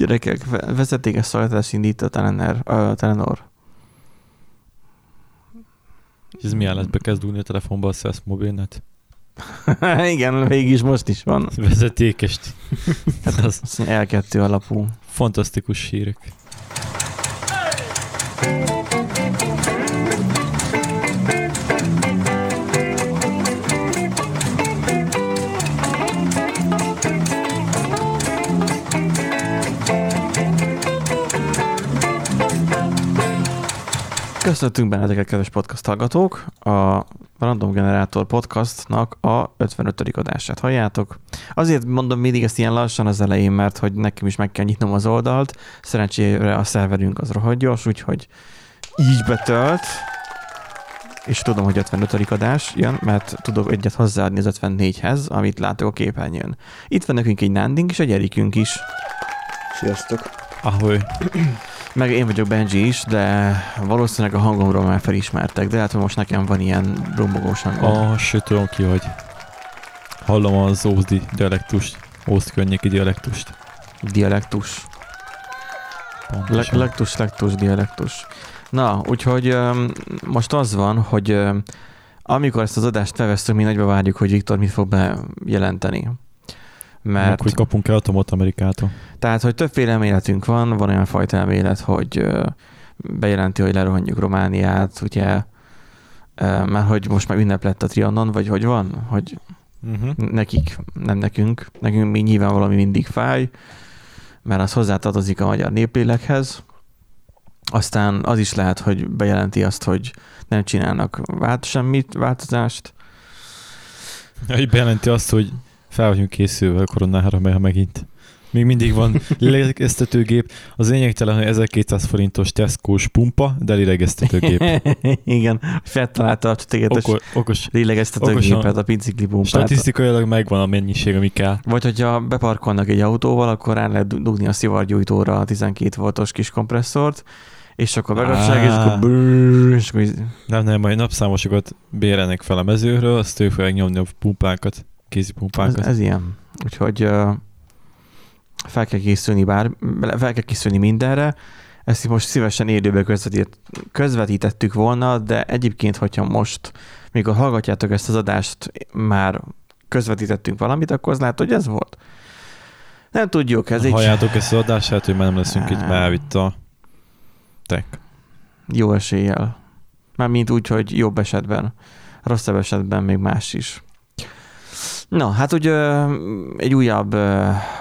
Gyerekek, ve- vezetékes szolgáltatás indít a Telenor. A Telenor. És ez milyen lesz? Be kezd dugni a telefonba a SES mobilnet? Igen, végig is most is van. Vezetékest. Hát az az L2 alapú. fantasztikus hírek. Köszöntünk benneteket, kedves podcast hallgatók! A Random Generator podcastnak a 55. adását halljátok. Azért mondom mindig ezt ilyen lassan az elején, mert hogy nekem is meg kell nyitnom az oldalt. Szerencsére a szerverünk az rohadt gyors, úgyhogy így betölt. És tudom, hogy 55. adás jön, mert tudok egyet hozzáadni az 54-hez, amit látok a képernyőn. Itt van nekünk egy Nándink és egy Erikünk is. Sziasztok! Ahogy Meg én vagyok Benji is, de valószínűleg a hangomról már felismertek, de hát most nekem van ilyen rombogós hangom. a sőt, tudom ki, hogy hallom az ózdi dialektust, ózd környéki dialektust. Dialektus. Le- lektus, lektus, dialektus. Na, úgyhogy öm, most az van, hogy öm, amikor ezt az adást felvesztünk, mi nagyba várjuk, hogy Viktor mit fog bejelenteni. Mert... Mert, hogy kapunk el atomot Amerikától. tehát, hogy többféle elméletünk van, van olyan fajta elmélet, hogy bejelenti, hogy lerohanjuk Romániát, ugye, mert hogy most már ünnep lett a Trianon, vagy hogy van, hogy Uh-huh. nekik, nem nekünk. Nekünk még nyilván valami mindig fáj, mert az hozzátartozik a magyar néplélekhez. Aztán az is lehet, hogy bejelenti azt, hogy nem csinálnak vált semmit, változást. Így bejelenti azt, hogy fel vagyunk készülve a koronára, mert megint még mindig van lélegeztetőgép. Az lényegtelen, hogy 1200 forintos Tesco-s pumpa, de lélegeztetőgép. Igen, feltalálta a tökéletes Oko, okos. lélegeztetőgépet, a bicikli pumpát. Statisztikailag megvan a mennyiség, ami kell. Vagy hogyha beparkolnak egy autóval, akkor rá lehet dugni a szivargyújtóra a 12 voltos kis kompresszort, és akkor bekapcsolják, és akkor, Á. brrrr, és akkor Nem, nem, majd napszámosokat bérelnek fel a mezőről, azt ő fogják nyomni a pumpákat, kézi Ez, ez ilyen. Úgyhogy uh, fel kell készülni bár, fel kell készülni mindenre. Ezt most szívesen élőbe közvetít, közvetítettük volna, de egyébként, hogyha most, mikor hallgatjátok ezt az adást, már közvetítettünk valamit, akkor az lehet, hogy ez volt. Nem tudjuk, ez egy Halljátok ezt az adását, hogy már nem leszünk itt, elvitt a tech. jó eséllyel. Mármint úgy, hogy jobb esetben, rosszabb esetben még más is. Na, hát ugye egy újabb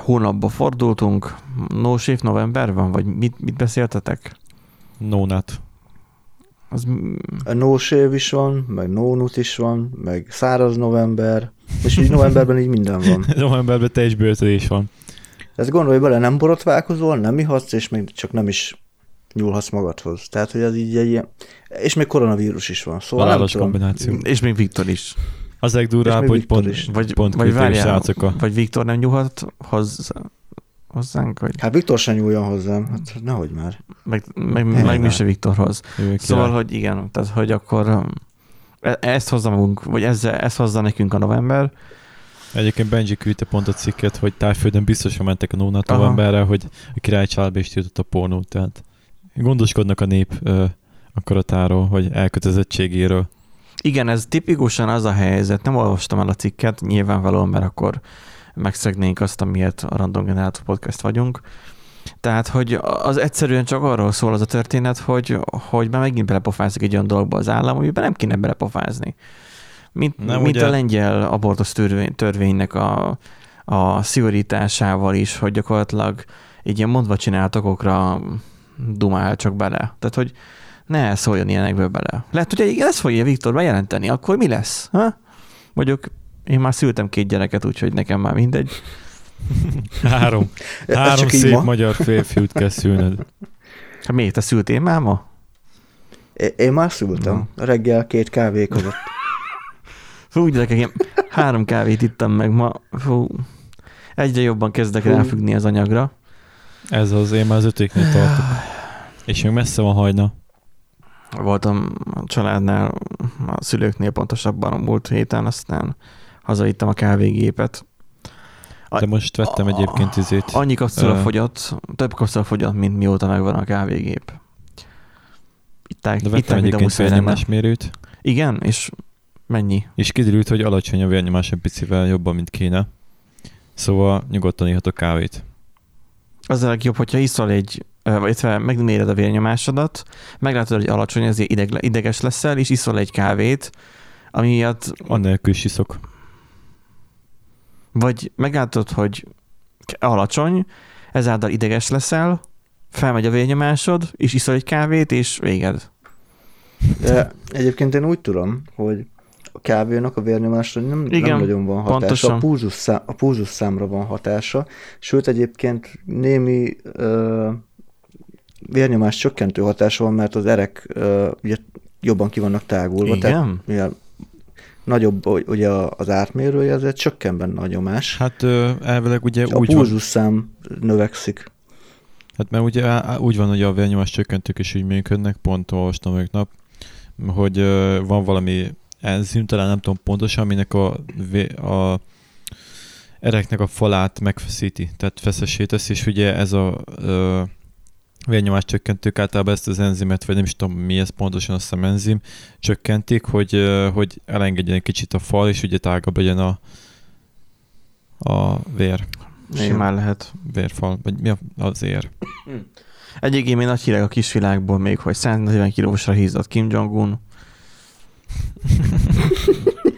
hónapba fordultunk. No Shift november van, vagy mit, mit beszéltetek? Nónát. Az, A no shave is van, meg no nut is van, meg száraz november, és így novemberben így minden van. Novemberben teljes bőtölés van. Ezt gondolj bele, nem borotválkozol, nem ihatsz, és még csak nem is nyúlhatsz magadhoz. Tehát, hogy ez így egy ilyen... És még koronavírus is van, szóval Halálos kombináció. és még Viktor is. Az legdurább, hogy Viktor pont, is. Vagy, pont vagy várjál, srácok a... vagy Viktor nem nyúlhat hozzá, hozzánk, vagy Hát Viktor sem nyúljon hozzám, hát nehogy már. meg, meg, Nem. meg mi se Viktorhoz. Szóval, hogy igen, tehát hogy akkor um, e- ezt hozza magunk, vagy ezzel, ezt hozza nekünk a november. Egyébként Benji küldte pont a cikket, hogy tájföldön biztosan mentek a Nónát Aha. novemberre, hogy a király családba is tiltott a pornót, tehát gondoskodnak a nép ö, akaratáról, vagy elkötelezettségéről. Igen, ez tipikusan az a helyzet, nem olvastam el a cikket, nyilvánvalóan, mert akkor megszegnénk azt, amiért a Random Generator Podcast vagyunk. Tehát, hogy az egyszerűen csak arról szól az a történet, hogy, hogy már megint belepofázik egy olyan dologba az állam, amiben nem kéne belepofázni. Mint, Nem, mint ugye- a lengyel abortusz törvény, törvénynek a, a szigorításával is, hogy gyakorlatilag egy ilyen mondva csináltakokra dumál csak bele. Tehát, hogy ne szóljon ilyenekből bele. Lehet, hogy igen, ezt fogja Viktor bejelenteni, akkor mi lesz? Ha? Mondjuk én már szültem két gyereket, úgyhogy nekem már mindegy. Három, három szép ma. magyar férfiút kell szülnöd. Hát miért, te szültél már ma? É- Én már szültem, reggel két kávé között. Fú, gyerekek, én három kávét ittam meg ma. Fú, egyre jobban kezdek Fú. ráfüggni az anyagra. Ez az, én már az ötöknél tartok. És még messze van hajna. Voltam a családnál, a szülőknél pontosabban a múlt héten, aztán hazavittem a kávégépet. De most vettem egyébként izét. Annyi kapszula Ö. fogyott, több kapszula fogyott, mint mióta megvan a kávégép. Itták, De vettem a egyébként vérnyomásmérőt, Igen, és mennyi? és kiderült, hogy alacsony a vérnyomás egy picivel jobban, mint kéne. Szóval nyugodtan ihatok kávét. Az a legjobb, hogyha iszol egy, vagy megméred a vérnyomásodat, meglátod, hogy alacsony, ezért ideg, ideges leszel, és iszol egy kávét, ami miatt, Annélkül is iszok. vagy meglátod, hogy alacsony, ezáltal ideges leszel, felmegy a vérnyomásod, és iszol egy kávét, és véged. De egyébként én úgy tudom, hogy a kávénak a vérnyomásra nem, Igen, nem nagyon van hatása. pontosan. A pulzus, szám, a pulzus számra van hatása, sőt egyébként némi ö, vérnyomás csökkentő hatása van, mert az erek ugye jobban ki vannak tágulva. Tehát, Igen? mivel nagyobb ugye az átmérője, ezért csökken benne a nyomás. Hát elvileg ugye a úgy van, szám növekszik. Hát mert ugye úgy van, hogy a vérnyomás csökkentők is úgy működnek, pont olvastam ők nap, hogy van valami enzim, talán nem tudom pontosan, aminek a, a ereknek a falát megfeszíti, tehát feszessé teszi, és ugye ez a ö, vérnyomás csökkentők általában ezt az enzimet, vagy nem is tudom mi ez pontosan, azt hiszem enzim, csökkentik, hogy, hogy elengedjen egy kicsit a fal, és ugye tágabb legyen a, a vér, Simán lehet. vérfal, vagy mi az ér. Egyik én nagy hírek a kisvilágból még, hogy 140 kilósra hízott Kim Jong-un.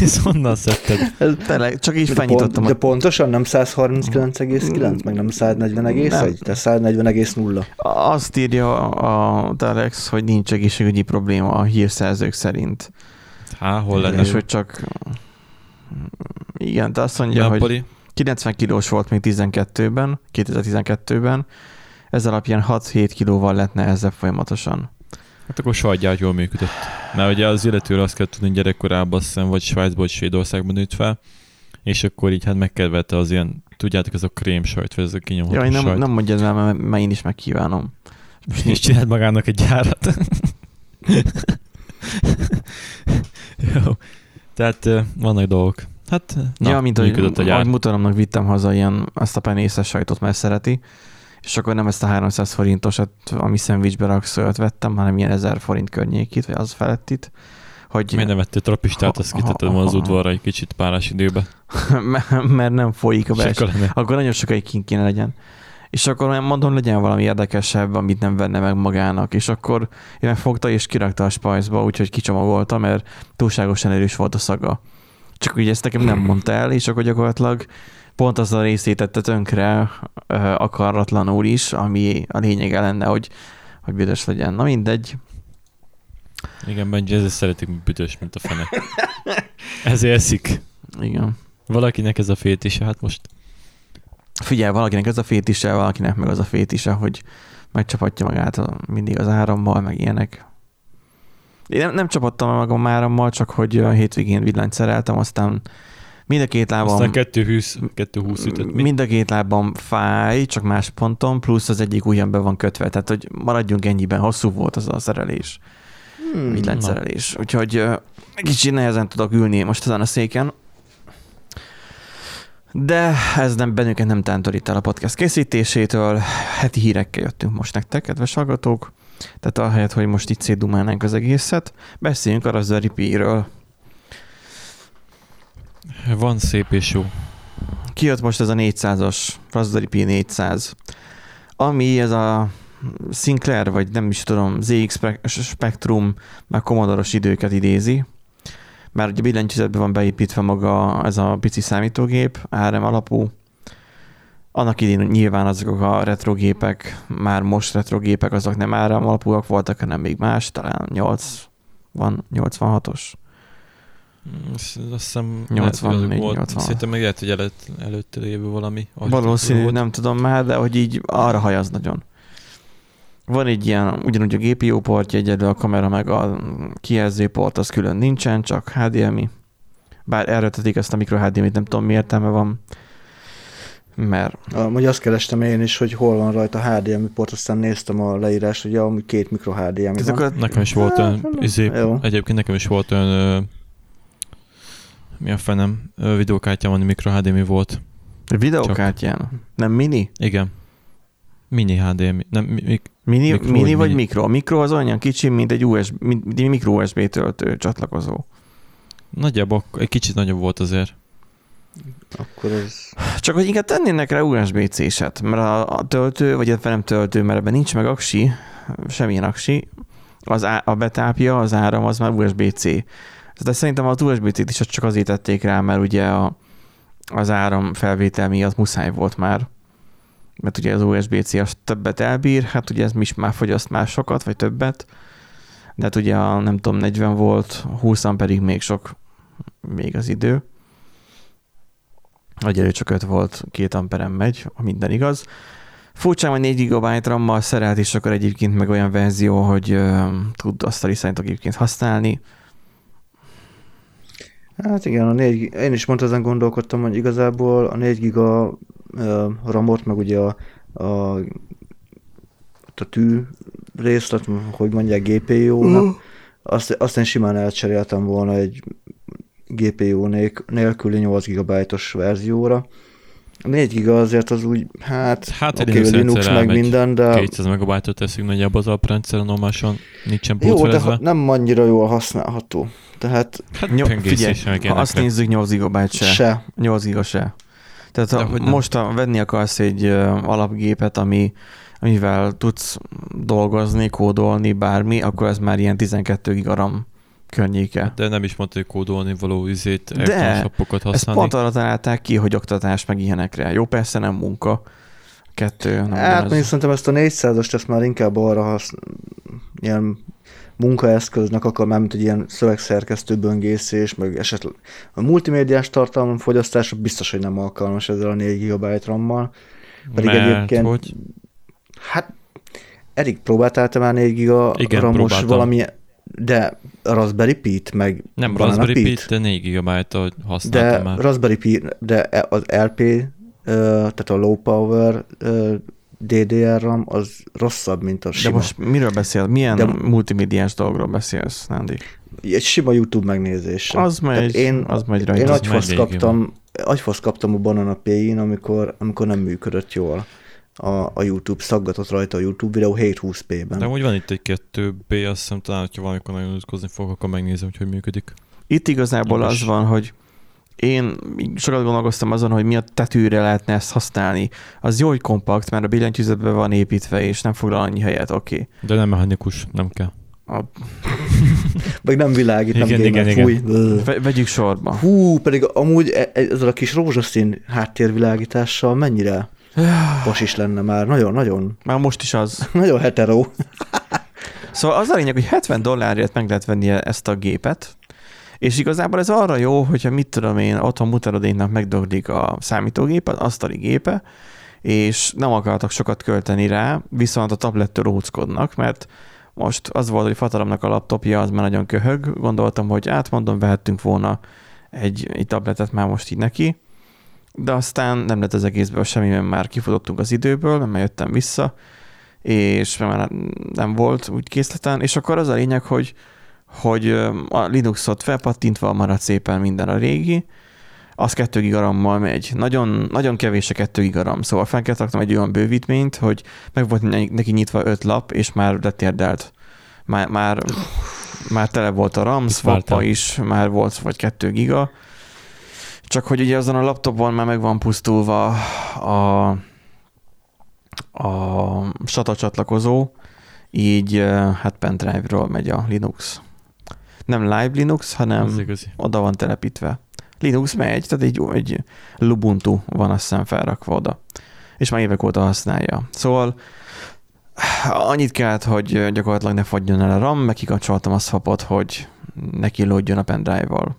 Ez honnan szedted? Tényleg, csak így De, fenyítottam. pont, de pontosan nem 139,9, meg nem 140,1, Nem. de 140,0. Azt írja a Telex, hogy nincs egészségügyi probléma a hírszerzők szerint. Há, hol lenne? És hogy csak... Igen, de azt mondja, Ja, hogy Pali? 90 kilós volt még 12-ben, 2012-ben, ez alapján 6-7 kilóval lett nehezebb folyamatosan. Hát akkor sajtját jól működött. Mert ugye az illetőre azt kell tudni, gyerekkorában azt hiszem, vagy Svájcban, vagy Svédországban nőtt fel, és akkor így hát megkedvelte az ilyen, tudjátok, ez a krém sajt, vagy ez a kinyomható Jaj, nem, sajt. nem mondjad el, mert, mert én is megkívánom. És csinált magának egy gyárat. Jó. Tehát vannak dolgok. Hát, na, ja, mint hogy, a gyár. ahogy mutalomnak vittem haza ilyen, azt a penészes sajtot, mert szereti, és akkor nem ezt a 300 forintosat, ami szendvicsbe raksz, olyat vettem, hanem ilyen 1000 forint környékit, vagy az felettit, hogy Miért nem vettél trapistát, azt volna az udvarra egy kicsit párás időbe. mert nem folyik a belső. akkor nagyon sokáig kint kéne legyen. És akkor mondom, legyen valami érdekesebb, amit nem venne meg magának. És akkor én fogta és kirakta a spajzba, úgyhogy kicsomagolta, mert túlságosan erős volt a szaga. Csak ugye ezt nekem nem mondta el, és akkor gyakorlatilag pont az a részét tette tönkre ö, akaratlanul is, ami a lényege lenne, hogy, hogy büdös legyen. Na mindegy. Igen, Benji, ezért szeretik büdös, mint a fene. Ezért eszik. Igen. Valakinek ez a fétise, hát most Figyelj, valakinek ez a fétise, valakinek meg az a fétise, hogy megcsapatja magát mindig az árammal, meg ilyenek. Én nem, nem csapattam magam árammal, csak hogy a hétvégén villanyt szereltem, aztán mind a két lábam, aztán 220, 220 ütött. Mi? mind a két lábam fáj, csak más ponton, plusz az egyik ujjam be van kötve, tehát hogy maradjunk ennyiben, hosszú volt az a szerelés, Hmm. villanyszerelés. Úgyhogy kicsit nehezen tudok ülni most ezen a széken. De ez nem bennünket nem tántorít el a podcast készítésétől. Heti hírekkel jöttünk most nektek, kedves hallgatók. Tehát ahelyett, hogy most itt szétdumálnánk az egészet, beszéljünk a Raspberry Pi-ről. Van szép és jó. Kijött most ez a 400-as Raspberry Pi 400, ami ez a Sinclair, vagy nem is tudom, ZX Spec- Spectrum, meg Commodore-os időket idézi, mert ugye billentyűzetben van beépítve maga ez a pici számítógép, ARM alapú. Annak idén nyilván azok a retrogépek, már most retrogépek, azok nem ARM alapúak voltak, hanem még más, talán 8 van, 86-os. Mm, Azt hiszem 84, lehet, volt. 86. Szerintem meg lehet, hogy előtt, előtte lévő valami. Valószínű, volt. nem tudom már, de hogy így arra hajaz nagyon. Van egy ilyen, ugyanúgy a GPU portja egyedül, a kamera meg a kijelző port, az külön nincsen, csak HDMI. Bár erőltetik ezt a micro HDMI-t, nem tudom mi értelme van. Mert Amúgy azt kerestem én is, hogy hol van rajta HDMI port, aztán néztem a leírást, hogy amúgy két mikro HDMI ez van. akkor Nekem is volt olyan, Hát, izé, egyébként nekem is volt olyan, mi a fenem, ö, videókártyám, ami mikro HDMI volt. Videókártyán? Nem mini? Igen. Mini HDMI. Nem, mi, mi, Mini, Mikro mini vagy mini? mikro? A mikro az olyan kicsi, mint egy USB, mint egy mikro USB töltő csatlakozó. nagyjából egy kicsit nagyobb volt azért. Akkor ez... Csak hogy inkább tennének rá USB-C-set, mert a, a töltő, vagy nem töltő, mert ebben nincs meg aksi, semmilyen aksi, az á, a betápja, az áram, az már USB-C. De szerintem az USB-C-t is csak azért tették rá, mert ugye a, az áram felvétel miatt muszáj volt már. Mert ugye az USB-C az többet elbír, hát ugye ez is már fogyaszt már sokat, vagy többet. De hát ugye a nem tudom, 40 volt, 20 pedig még sok, még az idő. Egyelőre csak 5 volt, 2 amperen megy, ha minden igaz. Furcsán, hogy 4 GB RAM-mal szerelt, és akkor egyébként meg olyan verzió, hogy uh, tud azt a liszányt egyébként használni. Hát igen, a 4, gi- én is pont ezen gondolkodtam, hogy igazából a 4 giga ramot, meg ugye a, a, a tű részt, tehát hogy mondják GPU-nak, azt, azt én simán elcseréltem volna egy GPU nélküli 8 GB-os verzióra. A 4 giga azért az úgy, hát, Hát oké, Linux Linux meg elmegy. minden, de 200 megabájtot teszünk nagyjából az alaprendszeren, normálisan nincsen jó, de ha, nem annyira jól használható. Tehát Hát Nyom, figyelj, ha azt nézzük, 8 GB se. se. se. 8 giga se. Tehát ha nem. most ha venni akarsz egy ö, alapgépet, ami, amivel tudsz dolgozni, kódolni, bármi, akkor ez már ilyen 12 giga RAM környéke. De nem is mondta, hogy kódolni való izét, De, lapokat Ezt használni. pont arra találták ki, hogy oktatás meg ilyenekre. Jó, persze nem munka. Kettő, nem Hát még szerintem ezt a 400-ast ezt már inkább arra használ, ilyen munkaeszköznek akar, már mint egy ilyen szövegszerkesztő böngészés, meg esetleg a multimédiás tartalom fogyasztása biztos, hogy nem alkalmas ezzel a 4 GB RAM-mal. Pedig Mert egyébként, hogy? hát Erik, próbáltál te már 4 giga Igen, ramos próbáltam. valami, de Raspberry Pi-t, meg Nem Raspberry Pi-t? Pi, de 4 GB-t de használtam már. Raspberry Pi, de e- az LP, tehát a low power DDR RAM, az rosszabb, mint a De sima. most miről beszél? Milyen De- De... multimédiás dologról beszélsz, Nándi? Egy sima YouTube megnézésre. Az megy, én, az megy én rajta. Az agyfasz kaptam, agyfasz kaptam a Banana Pi-n, amikor, amikor nem működött jól a, a YouTube, szaggatott rajta a YouTube videó 720p-ben. De úgy van itt egy 2B, azt hiszem talán, hogyha valamikor nagyon utkozni fogok, akkor megnézem, hogy hogy működik. Itt igazából Jogos. az van, hogy én sokat gondolkoztam azon, hogy mi a tetőre lehetne ezt használni. Az jó, hogy kompakt, mert a billentyűzetben van építve, és nem foglal annyi helyet, oké. Okay. De nem mechanikus, nem kell. Meg nem világít, nem Igen, gamer, igen, fúj. igen. Ve- vegyük sorba. Hú, pedig amúgy e- e- ezzel a kis rózsaszín háttérvilágítással mennyire pasis lenne már. Nagyon, nagyon, Már most is az. nagyon hetero. Szóval az a lényeg, hogy 70 dollárért meg lehet venni ezt a gépet, és igazából ez arra jó, hogyha mit tudom én, otthon mutarodéknak megdoglik a számítógép, az asztali gépe, és nem akartak sokat költeni rá, viszont a tablettől óckodnak, mert most az volt, hogy Fatalomnak a laptopja az már nagyon köhög, gondoltam, hogy átmondom, vehettünk volna egy, egy tabletet már most így neki, de aztán nem lett az egészből semmi, mert már kifutottunk az időből, mert jöttem vissza, és már nem volt úgy készleten, és akkor az a lényeg, hogy, hogy a Linuxot felpattintva maradt szépen minden a régi, az 2 gigarammal megy. Nagyon, nagyon kevés a 2 gigaram, szóval fel kell egy olyan bővítményt, hogy meg volt ne- neki nyitva 5 lap, és már letérdelt. Már, már, már tele volt a RAM, swappa is, már volt vagy 2 giga. Csak hogy ugye azon a laptopon már meg van pusztulva a, a SATA csatlakozó, így hát pendrive-ról megy a Linux. Nem live Linux, hanem oda van telepítve. Linux megy, tehát egy, egy Lubuntu van azt hiszem felrakva oda. És már évek óta használja. Szóval annyit kellett, hogy gyakorlatilag ne fagyjon el a RAM, meg kikapcsoltam a swapot, hogy neki lódjon a pendrive-val.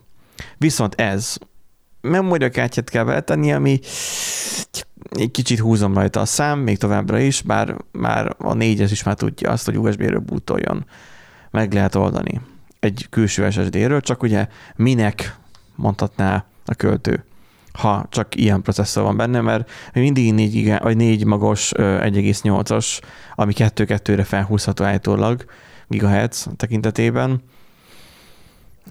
Viszont ez memoria kártyát kell beletenni, ami egy kicsit húzom rajta a szám, még továbbra is, bár már a négyes is már tudja azt, hogy USB-ről bootoljon. Meg lehet oldani egy külső SSD-ről, csak ugye minek mondhatná a költő, ha csak ilyen processzor van benne, mert mindig 4, giga, vagy 4 magos ö, 1,8-as, ami 2-2-re felhúzható állítólag gigahertz tekintetében.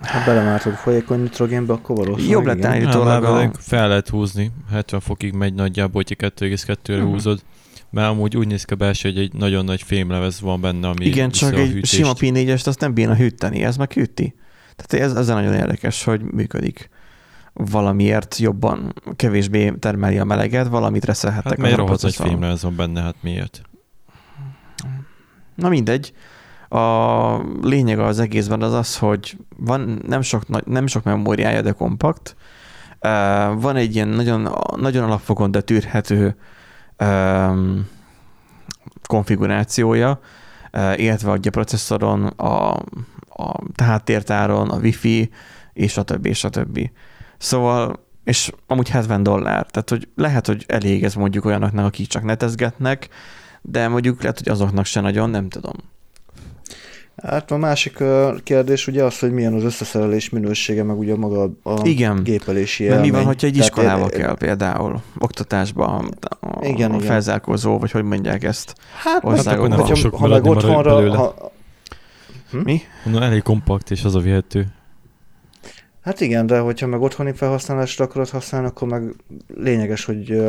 Ha belemártod folyékony nitrogénbe, akkor valószínűleg Jobb lett állítólag a- fel lehet húzni, 70 fokig megy nagyjából, hogyha 2,2-re Mhm. húzod. Mert amúgy úgy néz ki a belső, hogy egy nagyon nagy fémlevez van benne, ami Igen, csak a egy hűtést. sima P4-est azt nem bírna hűteni, ez meg hűti. Tehát ez, ez nagyon érdekes, hogy működik. Valamiért jobban, kevésbé termeli a meleget, valamit reszelhettek. Hát mert rohadt processzoron. fémlevez van benne, hát miért? Na mindegy. A lényeg az egészben az az, hogy van nem sok, nem sok memóriája, de kompakt. Van egy ilyen nagyon, nagyon alapfokon, de tűrhető konfigurációja, illetve a processzoron, a, a háttértáron, a wifi, és a többi, és a többi. Szóval, és amúgy 70 dollár, tehát hogy lehet, hogy elég ez mondjuk olyanoknak, akik csak netezgetnek, de mondjuk lehet, hogy azoknak se nagyon, nem tudom. Hát a másik kérdés ugye az, hogy milyen az összeszerelés minősége, meg ugye maga a Igen. gépelési Mert mi élmény. van, hogyha egy Tehát iskolába én- kell például, oktatásba, a, a, Igen, a igen. felzárkózó, vagy hogy mondják ezt. Hát, országokban. hát akkor nem ha meg otthonra, belőle. ha, Mi? Mondom, elég kompakt, és az a vihető. Hát igen, de hogyha meg otthoni felhasználásra akarod használni, akkor meg lényeges, hogy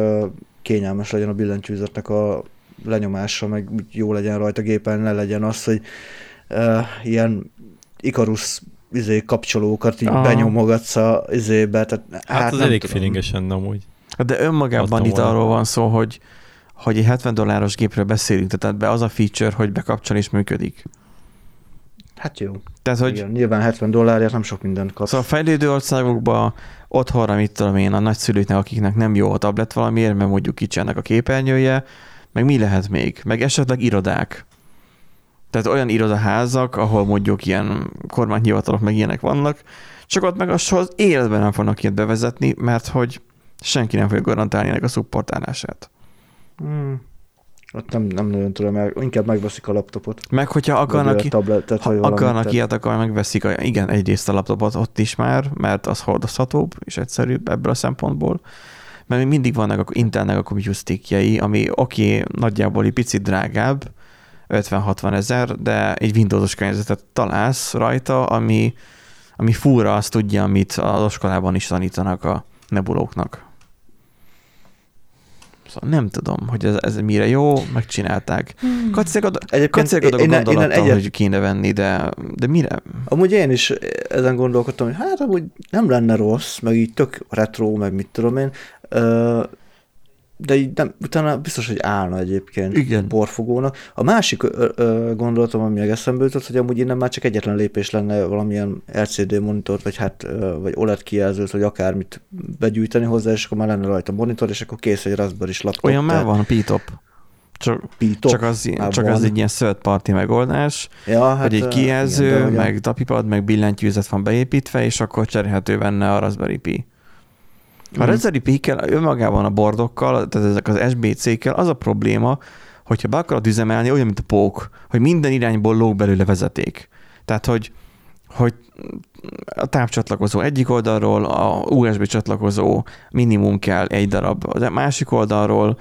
kényelmes legyen a billentyűzetnek a lenyomása, meg jó legyen rajta gépen, ne legyen az, hogy uh, ilyen Ikarus izé, kapcsolókat így Aha. benyomogatsz a izébe. Tehát, Hát, hát az elég tudom. feelinges lenne amúgy. De önmagában itt arról van szó, hogy, hogy egy 70 dolláros gépről beszélünk, tehát be az a feature, hogy bekapcsol és működik. Hát jó. Tehát, hogy Igen, nyilván 70 dollárért nem sok mindent kapsz. Szóval a fejlődő országokban otthonra, mit tudom én, a nagyszülőknek, akiknek nem jó a tablet valamiért, mert mondjuk kicsi ennek a képernyője, meg mi lehet még? Meg esetleg irodák. Tehát olyan irodaházak, ahol mondjuk ilyen kormányhivatalok meg ilyenek vannak, csak ott meg az életben nem fognak ilyet bevezetni, mert hogy senki nem fogja garantálni ennek a szupportálását. Hmm. Ott nem, nem nagyon tudom, el, inkább megveszik a laptopot. Meg hogyha akarnak, a tabletet, ha akarnak tehát- ilyet, akkor megveszik, a, igen, egyrészt a laptopot ott is már, mert az hordozhatóbb és egyszerűbb ebből a szempontból. Mert még mindig vannak a Intelnek a stickjei, ami oké, okay, nagyjából egy picit drágább, 50-60 ezer, de egy Windowsos környezetet találsz rajta, ami, ami fúra azt tudja, amit az iskolában is tanítanak a nebulóknak. Szóval nem tudom, hogy ez, ez mire jó, megcsinálták. Kacérgad, Egyébként kacérgad a gondolattal, egyet- hogy kéne venni, de, de mire? Amúgy én is ezen gondolkodtam, hogy hát amúgy nem lenne rossz, meg így tök retro, meg mit tudom én, Ö, de így nem, utána biztos, hogy állna egyébként Igen. porfogónak. A másik ö, ö, gondolatom, ami meg eszembe jutott, hogy amúgy innen már csak egyetlen lépés lenne valamilyen LCD monitort, vagy hát ö, vagy OLED kijelzőt, vagy akármit begyűjteni hozzá, és akkor már lenne rajta monitor, és akkor kész egy Raspberry is laptop. Olyan már van P-top. Csak, P-top csak, az, már csak van. az egy ilyen third party megoldás, ja, hát, hogy egy kijelző, igen, meg tapipad, meg billentyűzet van beépítve, és akkor cserélhető benne a Raspberry Pi. A Mhm. Raspberry Pi-kkel, önmagában a bordokkal, tehát ezek az SBC-kkel, az a probléma, hogyha be akarod üzemelni, olyan, mint a pók, hogy minden irányból lóg belőle vezeték. Tehát, hogy, hogy a távcsatlakozó egyik oldalról, a USB csatlakozó minimum kell egy darab, a másik oldalról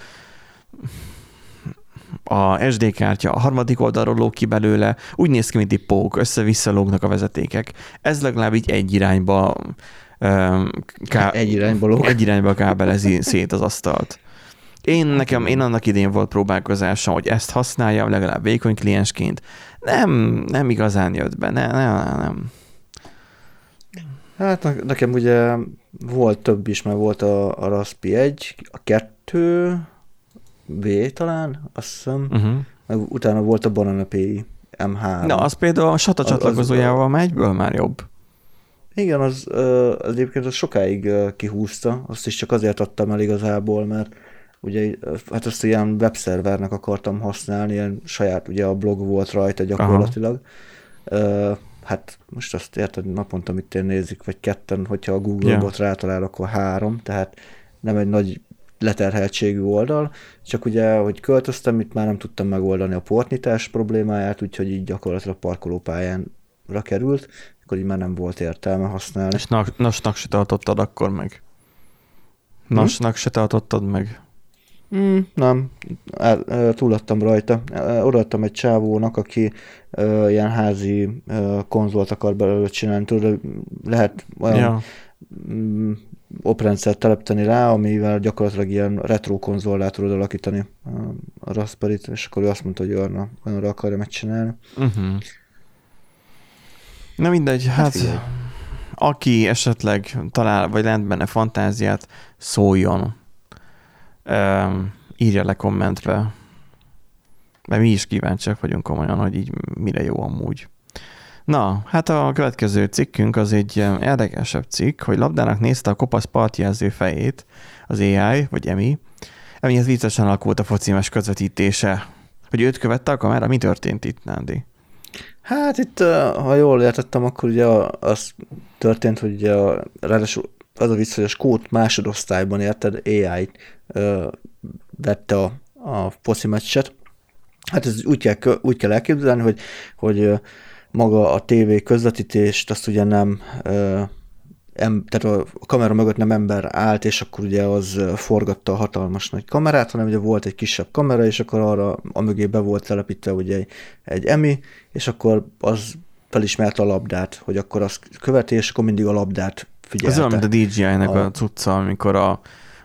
a SD kártya a harmadik oldalról lóg ki belőle, úgy néz ki, mint egy pók, össze-vissza lógnak a vezetékek. Ez legalább így egy irányba ká- Egy irányba lóg. egy irányba kábelezi szét az asztalt. Én nekem, én annak idén volt próbálkozásom, hogy ezt használjam legalább vékony kliensként. Nem, nem igazán jött be, ne, ne, ne, nem. Hát ne- nekem ugye volt több is, mert volt a, a Raspi 1, a 2, V talán, azt hiszem, Uh-huh. meg utána volt a Banana Pi M3. Na, az például a SATA Az- az- csatlakozójával már egyből már jobb. Igen, az, az egyébként az sokáig kihúzta, azt is csak azért adtam el igazából, mert ugye hát ezt ilyen webszervernek akartam használni, ilyen saját, ugye a blog volt rajta gyakorlatilag. Ö, hát most azt érted, naponta mit én nézik, vagy ketten, hogyha a Google Ja. bot rátalál, akkor három, tehát nem egy nagy leterheltségű oldal, csak ugye, hogy költöztem, itt már nem tudtam megoldani a portnyitás problémáját, úgyhogy így gyakorlatilag parkolópályánra került, akkor így már nem volt értelme használni. És nak, nasnak se tartottad akkor meg. Nasnak se tartottad meg. Mm, nem, el, el, túladtam rajta. Odaadtam egy csávónak, aki ö, ilyen házi ö, konzolt akar belőle csinálni, tudod, lehet olyan Ja. mm, oprendszert telepíteni rá, amivel gyakorlatilag ilyen retro konzollá tudod alakítani a- Raspberry-t, és akkor ő azt mondta, hogy arra, arra akarja megcsinálni. Uh-huh. Na mindegy, hát, figyelj. hát aki esetleg talál, vagy lent benne fantáziát, szóljon. Um, írja le kommentbe. Mert mi is kíváncsiak vagyunk komolyan, hogy így mire jó amúgy. Na, hát a következő cikkünk az egy érdekesebb cikk, hogy labdának nézte a kopasz partjelző fejét, az AI, vagy EMI, emihez viccesen alakult a focimes közvetítése. Hogy őt követte a kamera, mi történt itt, Nándi? Hát itt, ha jól értettem, akkor ugye az történt, hogy ugye a, ráadásul az a vicc, hogy a Skót másodosztályban érted, AI ö, vette a, a foci meccset. Hát ez úgy kell, úgy kell elképzelni, hogy, hogy maga a TV közvetítést azt ugye nem ö, em, tehát a kamera mögött nem ember állt, és akkor ugye az forgatta a hatalmas nagy kamerát, hanem ugye volt egy kisebb kamera, és akkor arra a mögé be volt telepítve ugye egy, egy emi, és akkor az felismerte a labdát, hogy akkor azt követi, és akkor mindig a labdát Ez figyelte. olyan, mint a DJI-nek a, A- a cucca, amikor a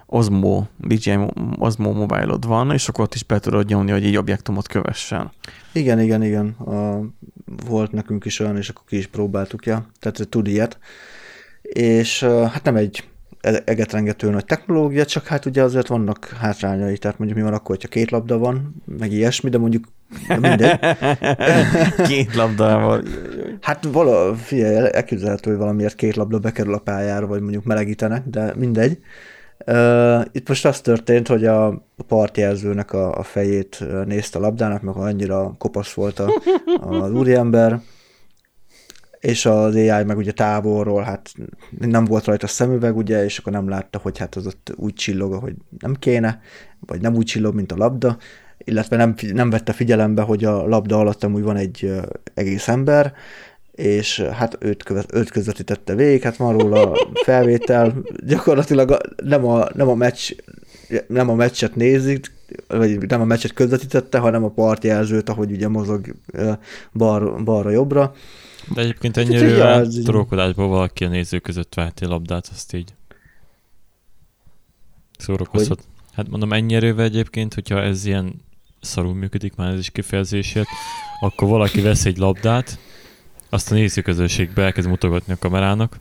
Osmo, DJI Osmo mobilod van, és akkor ott is be tudod nyomni, hogy egy objektumot kövessen. Igen, igen, igen. A, volt nekünk is olyan, és akkor ki is próbáltuk, ja. Tehát tud ilyet. És hát nem egy e- egetrengető nagy technológia, csak hát ugye azért vannak hátrányai, tehát mondjuk mi van akkor, hogyha két labda van, meg ilyesmi, de mondjuk de mindegy. Két labdával. Hát vala, figyelj, elképzelhető, hogy valamiért két labda bekerül a pályára, vagy mondjuk melegítenek, de mindegy. Uh, itt most az történt, hogy a partjelzőnek a, a fejét nézte a labdának, meg annyira kopasz volt a, az úriember, és az AI meg ugye távolról, hát nem volt rajta szemüveg, ugye, és akkor nem látta, hogy hát az ott úgy csillog, hogy nem kéne, vagy nem úgy csillog, mint a labda, illetve nem, nem vette figyelembe, hogy a labda alatt amúgy van egy egész ember, és hát őt, követ, őt közvetítette végig, hát van róla felvétel, gyakorlatilag nem, a, nem, a meccs, nem a meccset nézik, vagy nem a meccset közvetítette, hanem a partjelzőt, ahogy ugye mozog bar, balra-jobbra. De egyébként ennyire így- trollkodásból valaki a néző között egy labdát, azt így szórakozhat. Hát mondom, ennyi erővel egyébként, hogyha ez ilyen szarul működik, már ez is kifejezésért, akkor valaki vesz egy labdát, azt a nézőközönségbe elkezd mutogatni a kamerának,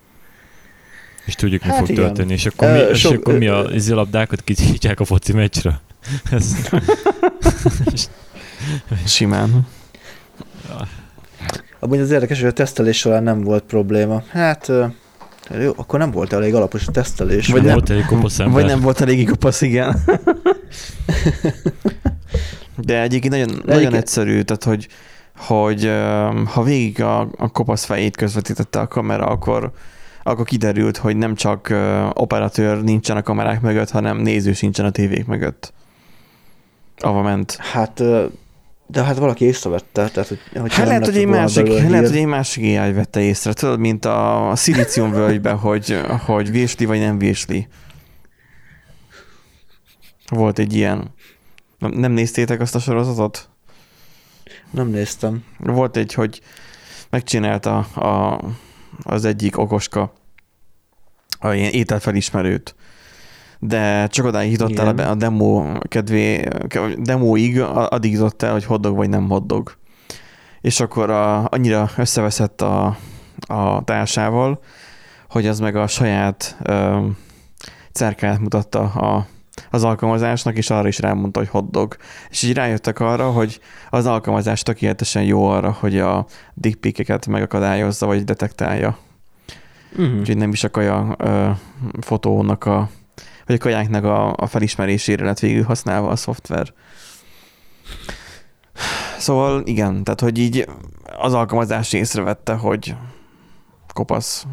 és tudjuk, mi Hát fog igen. történni. És akkor, mi, és sok- akkor mi a izi labdákat kicsítják a foci meccsre? Ez, Simán. Amúgy az érdekes, hogy a tesztelés során nem volt probléma. Hát jó, akkor nem volt elég alapos a tesztelés. Vagy vagy nem- volt elég kopasz ember. Vagy nem volt elég kopasz, igen. De egyébként nagyon, nagyon egyébként- egyszerű, tehát hogy, hogy ha végig a, a kopasz fejét közvetítette a kamera, akkor, akkor kiderült, hogy nem csak operatőr nincsen a kamerák mögött, hanem néző sincsen a tévék mögött. Ava ment. Hát, de hát valaki észrevette, tehát hogy, Hát lehet, hogy egy másik, belőle lehet, hogy egy másik AI vette észre, tudod, mint a szilíciumvölgyben, hogy, hogy vésli vagy nem vésli. Volt egy ilyen. Nem- Nem néztétek azt a sorozatot? Nem néztem. Volt egy, hogy megcsinálta a, az egyik okoska a ilyen ételfelismerőt, de csak odáig jutott el a demo kedvé, demóig, addig jutott el, hogy hoddog vagy nem hoddog. És akkor a, annyira összeveszett a, a társával, hogy az meg a saját ö, cerkát mutatta a, az alkalmazásnak, és arra is rámondta, hogy hoddog. És így rájöttek arra, hogy az alkalmazás tökéletesen jó arra, hogy a dickpikeket megakadályozza, vagy detektálja. Uh-huh. Úgyhogy nem is a kaja ö, fotónak a, vagy a kajáknak a, a felismerésére lett végül használva a szoftver. Szóval igen, tehát hogy így az alkalmazás észrevette, hogy kopasz,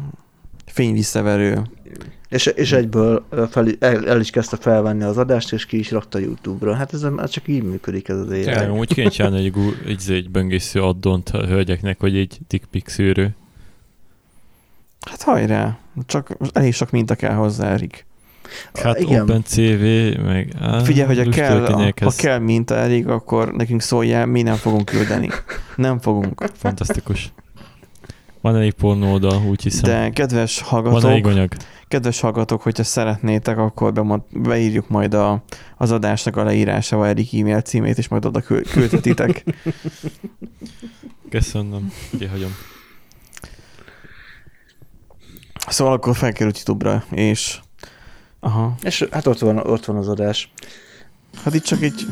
fényvisszaverő. És, és egyből fel, el, el, is kezdte felvenni az adást, és ki is rakta YouTube-ra. Hát ez már csak így működik ez az Ja, élet. úgy kéne csinálni egy, egy, egy böngésző addont a hölgyeknek, hogy egy dickpic szűrő. Hát hajrá, csak elég sok minta kell hozzá, Erik. Hát Igen. OpenCV, meg... Á, Figyelj, hogyha lusta kell, tények, ha kell minta elég, akkor nekünk szóljál, mi nem fogunk küldeni. Nem fogunk. Fantasztikus. Van elég pornó oldal, úgy hiszem. De kedves Van elég hallgatók, anyag. kedves hallgatók, hogyha szeretnétek, akkor bemond, beírjuk majd a, az adásnak a leírásával Erik e-mail címét, és majd oda kül- küldhetitek. Köszönöm. Ugye hagyom. Szóval akkor felkerült YouTube-ra, és aha, És hát ott van, ott van az adás. hát itt csak egy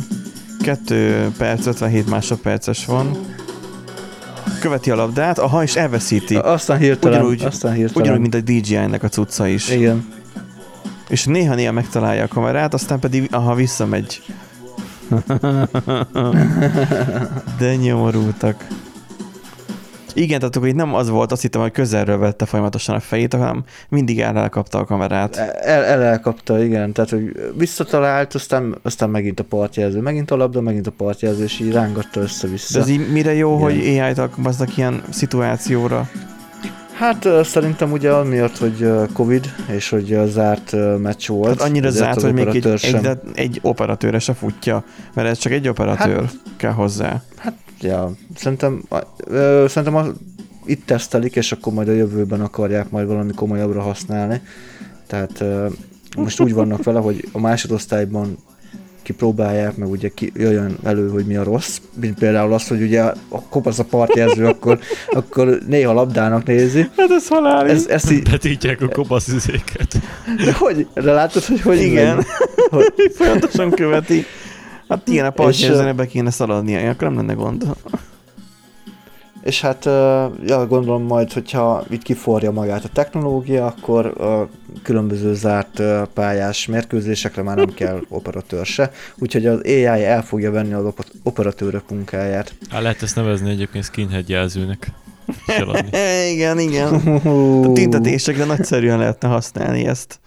2 perc, 57 másodperces van. Követi a labdát, aha, és elveszíti. Aztán hirtelen, Ugyanúgy- aztán hirtelen. Ugyanúgy, mint a DJI-nek a cucca is. Igen. És néha-néha megtalálja a kamerát, aztán pedig, aha, visszamegy. De nyomorultak. Igen, tehát akkor itt nem az volt, azt hittem, hogy közelről vette folyamatosan a fejét, hanem mindig el elkapta a kamerát. El, el elkapta, igen, tehát hogy visszatalált, aztán, aztán megint a partjelző, megint a labda, megint a partjelző, és így rángatta De össze-vissza. ez így mire jó, Igen. hogy AI-t alkalmaznak ilyen szituációra? Hát szerintem ugye amiatt, hogy Covid, és hogy zárt meccs volt. Hát annyira zárt, hogy még egy, egy, sem- de egy operatőre se futja, mert ez csak egy operatőr hát, kell hozzá. Ja, szerintem, ö, szerintem a, itt tesztelik, és akkor majd a jövőben akarják majd valami komolyabbra használni. Tehát ö, most úgy vannak vele, hogy a másodosztályban kipróbálják, meg ugye ki, jöjjön elő, hogy mi a rossz, mint például az, hogy ugye a kopasz a partjelző, akkor, akkor néha labdának nézi. Hát ez halális. Ez, ezt így, Betiltják a kopasz üzéket. de hogy, de látod, hogy hogy Igen. megy? Hogy, Folyamatosan követi. Hát ilyen a És, partjelzőnek be kéne szaladnia, akkor nem lenne gond. És hát, ja, gondolom majd, hogyha itt kiforja magát a technológia, akkor a különböző zárt pályás mérkőzésekre már nem kell operatőr se, úgyhogy az AI el fogja venni az op- operatőrök munkáját. Hát lehet ezt nevezni egyébként skinhead jelzőnek. Igen, igen. A tüntetésekre nagyszerűen lehetne használni ezt.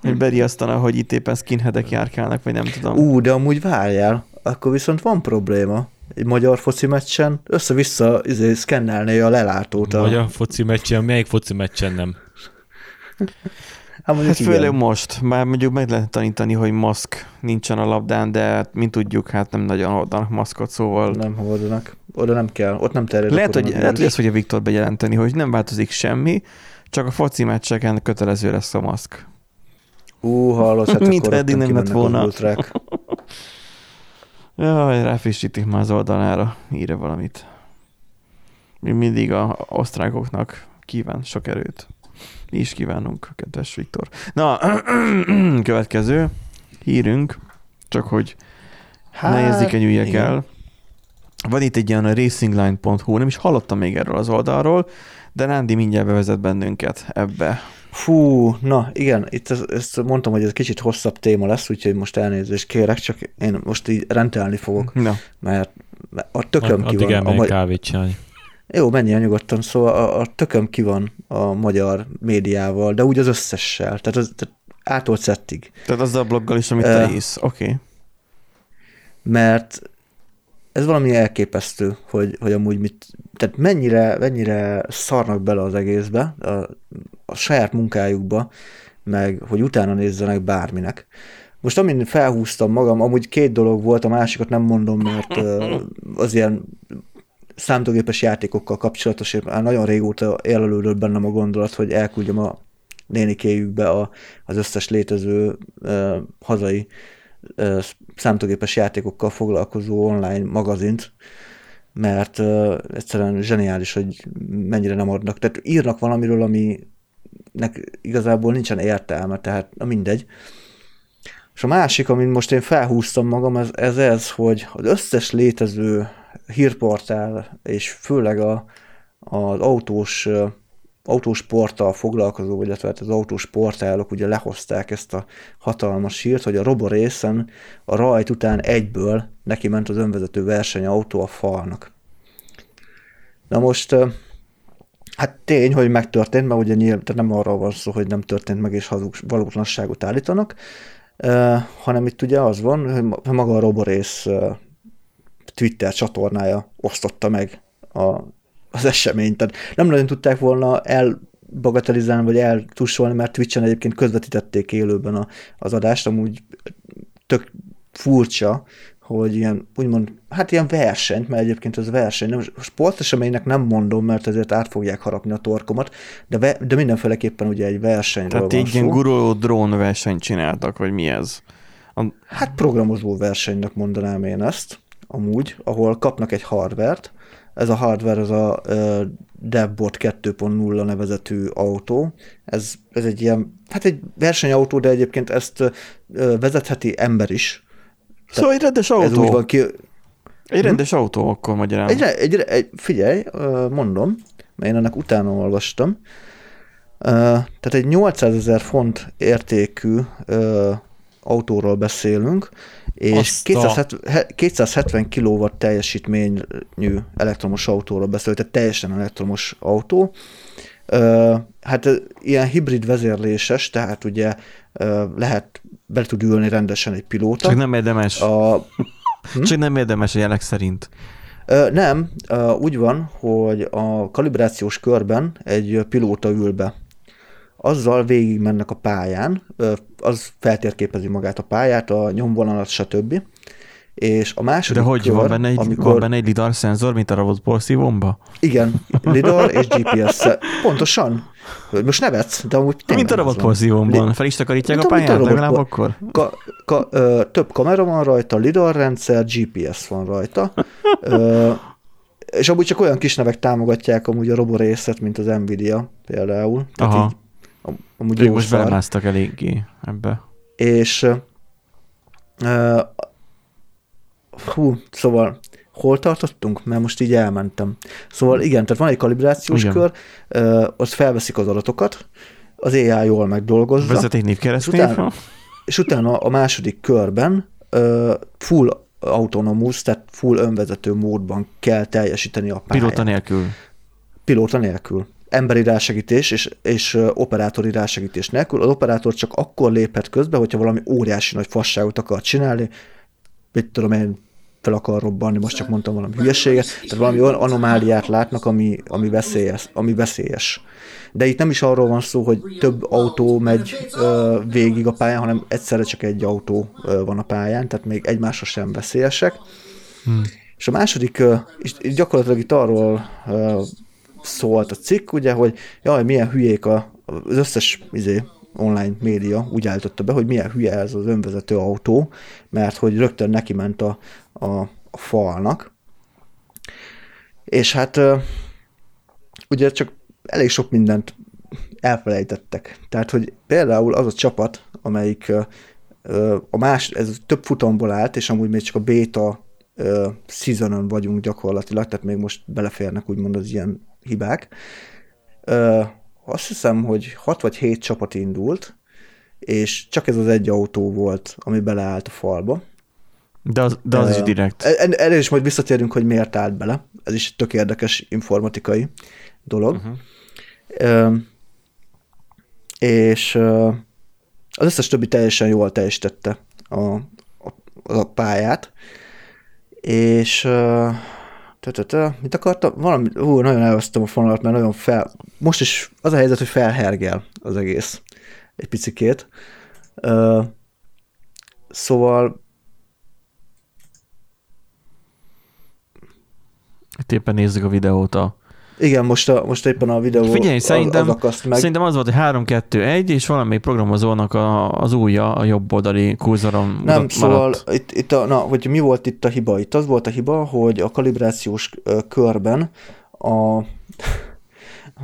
Hogy beriasztana, hogy itt éppen skinheadek járkálnak, vagy nem tudom. Ú, de amúgy várjál, akkor viszont van probléma. Egy magyar foci meccsen össze-vissza izé, szkennelné a lelátót. A... Magyar foci meccsen, melyik foci meccsen nem? Hát Hát főleg igen. most, már mondjuk meg lehet tanítani, hogy maszk nincsen a labdán, de mint tudjuk, hát nem nagyon hordanak maszkot, szóval Nem hordanak. Oda nem kell, ott nem terjed lehet, hogy, lehet, hogy ezt fogja Viktor bejelenteni, hogy nem változik semmi, csak a foci meccseken kötelező lesz a maszk. Ú, hallod, hát Mint akkor eddig nem lett volna. Jaj, ráfrissítik már az oldalára, írja valamit. Mi mindig a osztrákoknak kíván sok erőt. Mi is kívánunk, kedves Viktor. Na, következő hírünk, csak hogy hát, ne érzékenyüljek el. Van itt egy ilyen racingline.hu, nem is hallottam még erről az oldalról, de Rándi mindjárt bevezet bennünket ebbe. Fú, na igen, itt ez, ezt mondtam, hogy ez kicsit hosszabb téma lesz, úgyhogy most elnézést kérek, csak én most így rendelni fogok, Na, mert a tököm ki Addig van. A elmegyek ma- kávét csinálni. Jó, menjél nyugodtan, szóval a, a tököm ki van a magyar médiával, de úgy az összessel, tehát, az, tehát ától szettig. tehát az a bloggal is, amit Ö. te írsz. Oké. Okay. mert ez valami elképesztő, hogy, hogy amúgy mit, tehát mennyire, mennyire szarnak bele az egészbe, a, a saját munkájukba, meg hogy utána nézzenek bárminek. Most amin felhúztam magam, amúgy két dolog volt, a másikat nem mondom, mert az ilyen számítógépes játékokkal kapcsolatos, és már nagyon régóta élelődött bennem a gondolat, hogy elküldjem a nénikéjükbe a, az összes létező ö, hazai ö, számítógépes játékokkal foglalkozó online magazint, mert ö, egyszerűen zseniális, hogy mennyire nem adnak. Tehát írnak valamiről, aminek igazából nincsen értelme, tehát na mindegy. És a másik, amin most én felhúztam magam, ez ez, ez hogy az összes létező hírportál, és főleg a, az autós autósporttal foglalkozó, illetve hát az autósportálok ugye lehozták ezt a hatalmas hírt, hogy a roborészen a rajt után egyből neki ment az önvezető versenyautó a falnak. Na most, hát tény, hogy megtörtént, mert ugye nyilván, tehát nem arról van szó, hogy nem történt meg és hazug, valótlanságot állítanak, hanem itt ugye az van, hogy ma- maga a roborész Twitter csatornája osztotta meg a, az eseményt. Tehát nem nagyon tudták volna bagatelizálni, vagy eltussolni, mert Twitch-en egyébként közvetítették élőben a, az adást, amúgy tök furcsa, hogy ilyen, úgymond, hát ilyen versenyt, mert egyébként ez verseny, nem, sporteseménynek nem mondom, mert ezért át fogják harapni a torkomat, de, ve, de mindenféleképpen ugye egy versenyről Tehát van így ilyen guruló drón versenyt csináltak, vagy mi ez? A, Hát programozó versenynek mondanám én ezt, amúgy, ahol kapnak egy hardvert, ez a hardware az a uh, DevBot 2.0 nevezetű autó. Ez, ez egy ilyen, hát egy versenyautó, de egyébként ezt uh, vezetheti ember is. Szóval egy rendes Ez úgy autó. van ki, Egy rendes autó akkor magyarán. Egy, egy, egy, figyelj, mondom, mert én ennek utána olvastam. Tehát egy 800 ezer font értékű autóról beszélünk, és Azt a- 270, he- 270 kW teljesítményű elektromos autóról beszélünk, tehát teljesen elektromos autó. Hát ilyen hibrid vezérléses, tehát ugye lehet, be tud ülni rendesen egy pilóta. Csak nem érdemes. A, Csak nem érdemes a jelek szerint. Nem, úgy van, hogy a kalibrációs körben egy pilóta ül be. Azzal végig mennek a pályán, az feltérképezi magát a pályát, a nyomvonalat, stb. És a második De hogy kör, van benne, egy, amikor, van benne egy lidar szenzor, mint a robot porszívómba? Igen, lidar és GPS. Pontosan. Most nevetsz, de amúgy tényleg Mint a robot van. porszívómban. Fel is takarítják a a pályát robot- legalább akkor? Ka, ka, ö, több kamera van rajta, lidar rendszer, GPS van rajta. Ö, és amúgy csak olyan kis nevek támogatják amúgy a roborészet, mint az Nvidia például. Tehát Aha. így, am- amúgy Ők most szar. belemásztak eléggé ebbe. És hú, szóval hol tartottunk? Mert most így elmentem. Szóval igen, tehát van egy kalibrációs Igen. kör, ö, ott felveszik az adatokat, az AI jól megdolgozza. Vezeték név keresztnév. És utána- és utána a második körben ö, full autonomous, tehát full önvezető módban kell teljesíteni a pályát. Pilóta nélkül. Pilóta nélkül. Emberi rásegítés és, és operátori rásegítés nélkül. Az operátor csak akkor léphet közbe, hogyha valami óriási nagy fasságot akar csinálni, mit tudom én, fel akar robbanni, most csak mondtam valami hülyeséget, tehát valami olyan anomáliát látnak, ami, ami, veszélyes, ami veszélyes. De itt nem is arról van szó, hogy több autó megy ö, végig a pályán, hanem egyszerre csak egy autó ö, van a pályán, tehát még egymásra sem veszélyesek. Hmm. És a második, ö, és gyakorlatilag itt arról ö, szólt a cikk, ugye, hogy jaj, milyen hülyék a, az összes izé, online média úgy állította be, hogy milyen hülye ez az önvezető autó, mert hogy rögtön neki ment a, a, falnak. És hát ugye csak elég sok mindent elfelejtettek. Tehát, hogy például az a csapat, amelyik a más, ez több futamból állt, és amúgy még csak a beta seasonon vagyunk gyakorlatilag, tehát még most beleférnek úgymond az ilyen hibák. Azt hiszem, hogy 6 vagy 7 csapat indult, és csak ez az egy autó volt, ami beleállt a falba. De az, de az is Ö, direkt. e- Erre is majd visszatérünk, hogy miért állt bele. Ez is egy tök érdekes informatikai dolog. Uh-huh. Ö, és ö, az összes többi teljesen jól teljesítette a, a, a pályát, és ö, tö, tö, tö, mit akartam? Valami, hú, nagyon elvesztem a fonalat, mert nagyon fel... Most is az a helyzet, hogy felhergel az egész egy picikét. Ö, szóval Itt éppen nézzük a videót. A... igen, most, a, most éppen a videó Figyelj, az, szerintem, az meg. szerintem az volt, hogy 3-2-1, és valamelyik programozónak a, az újja a jobb oldali kurzoron Nem, maradt. szóval itt, itt a, na, hogy mi volt itt a hiba? Itt az volt a hiba, hogy a kalibrációs körben a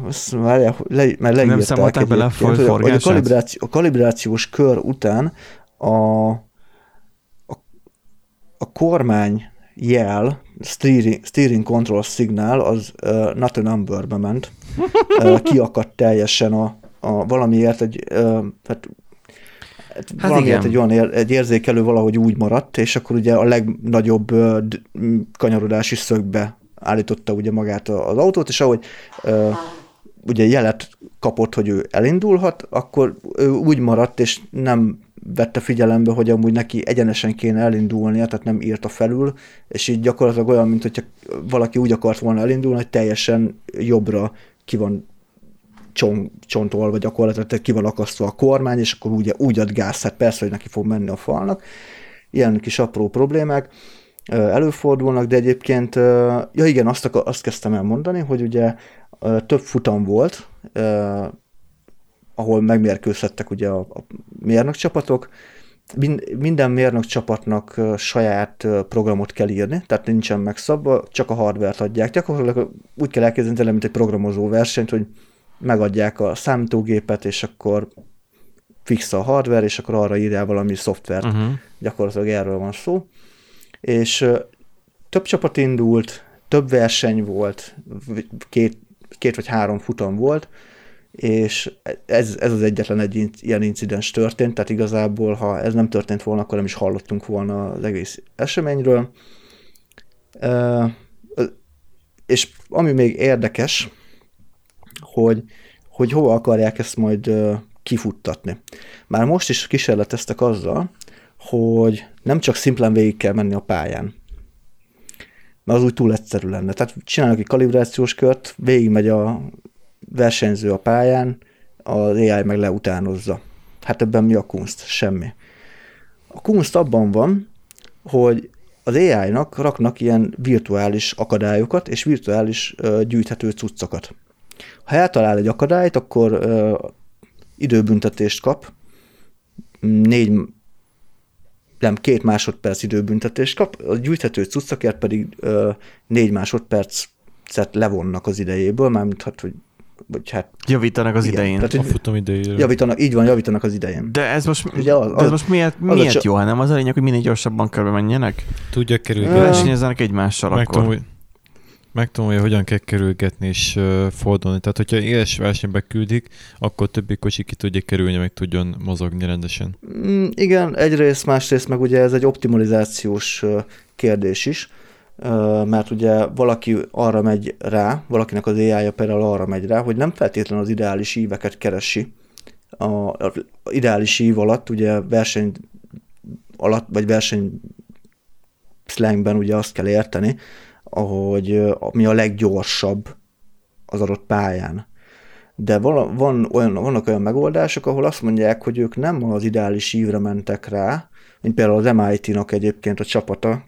azt várjál, le, mert leírták számolták bele a hogy a, kalibráció, a kalibrációs kör után a, a, a kormány jel, steering, steering control signal, az uh, not a numberbe ment. Uh, kiakadt teljesen a, a valamiért egy, uh, hát Hát valamiért igen. egy olyan ér, egy érzékelő valahogy úgy maradt, és akkor ugye a legnagyobb m, kanyarodási szögbe állította ugye magát az autót, és ahogy ö, ugye jelet kapott, hogy ő elindulhat, akkor ő úgy maradt, és nem vette figyelembe, hogy amúgy neki egyenesen kéne elindulnia, tehát nem írta felül, és így gyakorlatilag olyan, mint hogyha valaki úgy akart volna elindulni, hogy teljesen jobbra ki van csont, csontolva gyakorlatilag, tehát ki van akasztva a kormány, és akkor úgy, úgy ad gáz, hát persze, hogy neki fog menni a falnak. Ilyen kis apró problémák előfordulnak, de egyébként, ja igen, azt, azt kezdtem el mondani, hogy ugye több futam volt, ahol megmérkőzhettek ugye a, a mérnök csapatok, minden mérnök csapatnak saját programot kell írni, tehát nincsen megszabva, csak a hardvert adják. Gyakorlatilag úgy kell elképzelni, mint egy programozó versenyt, hogy megadják a számítógépet, és akkor fix a hardware, és akkor arra írjál valami szoftvert. Uh-huh. Gyakorlatilag erről van szó. És több csapat indult, több verseny volt, két, két vagy három futam volt, és ez, ez az egyetlen egy ilyen incidens történt, tehát igazából, ha ez nem történt volna, akkor nem is hallottunk volna az egész eseményről. És ami még érdekes, hogy, hogy hova akarják ezt majd kifuttatni. Már most is kísérleteztek azzal, hogy nem csak szimplán végig kell menni a pályán, mert az úgy túl egyszerű lenne. Tehát csinálnak egy kalibrációs kört, végigmegy a versenyző a pályán, az AI meg leutánozza. Hát ebben mi a kunst? Semmi. A kunst abban van, hogy az AI-nak raknak ilyen virtuális akadályokat és virtuális ö, gyűjthető cuccokat. Ha eltalál egy akadályt, akkor ö, időbüntetést kap, négy, nem, két másodperc időbüntetést kap, a gyűjthető cuccokért pedig ö, négy másodpercet levonnak az idejéből, mármint hát, hogy vagy hát... Javítanak az igen, idején. Tehát, a futam idejére. Javítanak, így van, javítanak az idején. De ez most, Ugye az, de ez most miért, az miért jó, hanem az a lényeg, hogy minél gyorsabban körbe menjenek? Tudják kerülni. Versenyezzenek egymással akkor. Megtanulja, hogyan kell kerülgetni és uh, fordulni. Tehát, hogyha éles versenybe küldik, akkor többi kocsi ki tudja kerülni, meg tudjon mozogni rendesen. Mm, igen, egyrészt, másrészt meg ugye ez egy optimalizációs kérdés is mert ugye valaki arra megy rá, valakinek az AI-ja például arra megy rá, hogy nem feltétlenül az ideális íveket keresi. A, a ideális ív alatt ugye verseny alatt, vagy verseny slangben ugye azt kell érteni, hogy mi a leggyorsabb az adott pályán. De van, van olyan, vannak olyan megoldások, ahol azt mondják, hogy ők nem az ideális ívre mentek rá, mint például az MIT-nak egyébként a csapata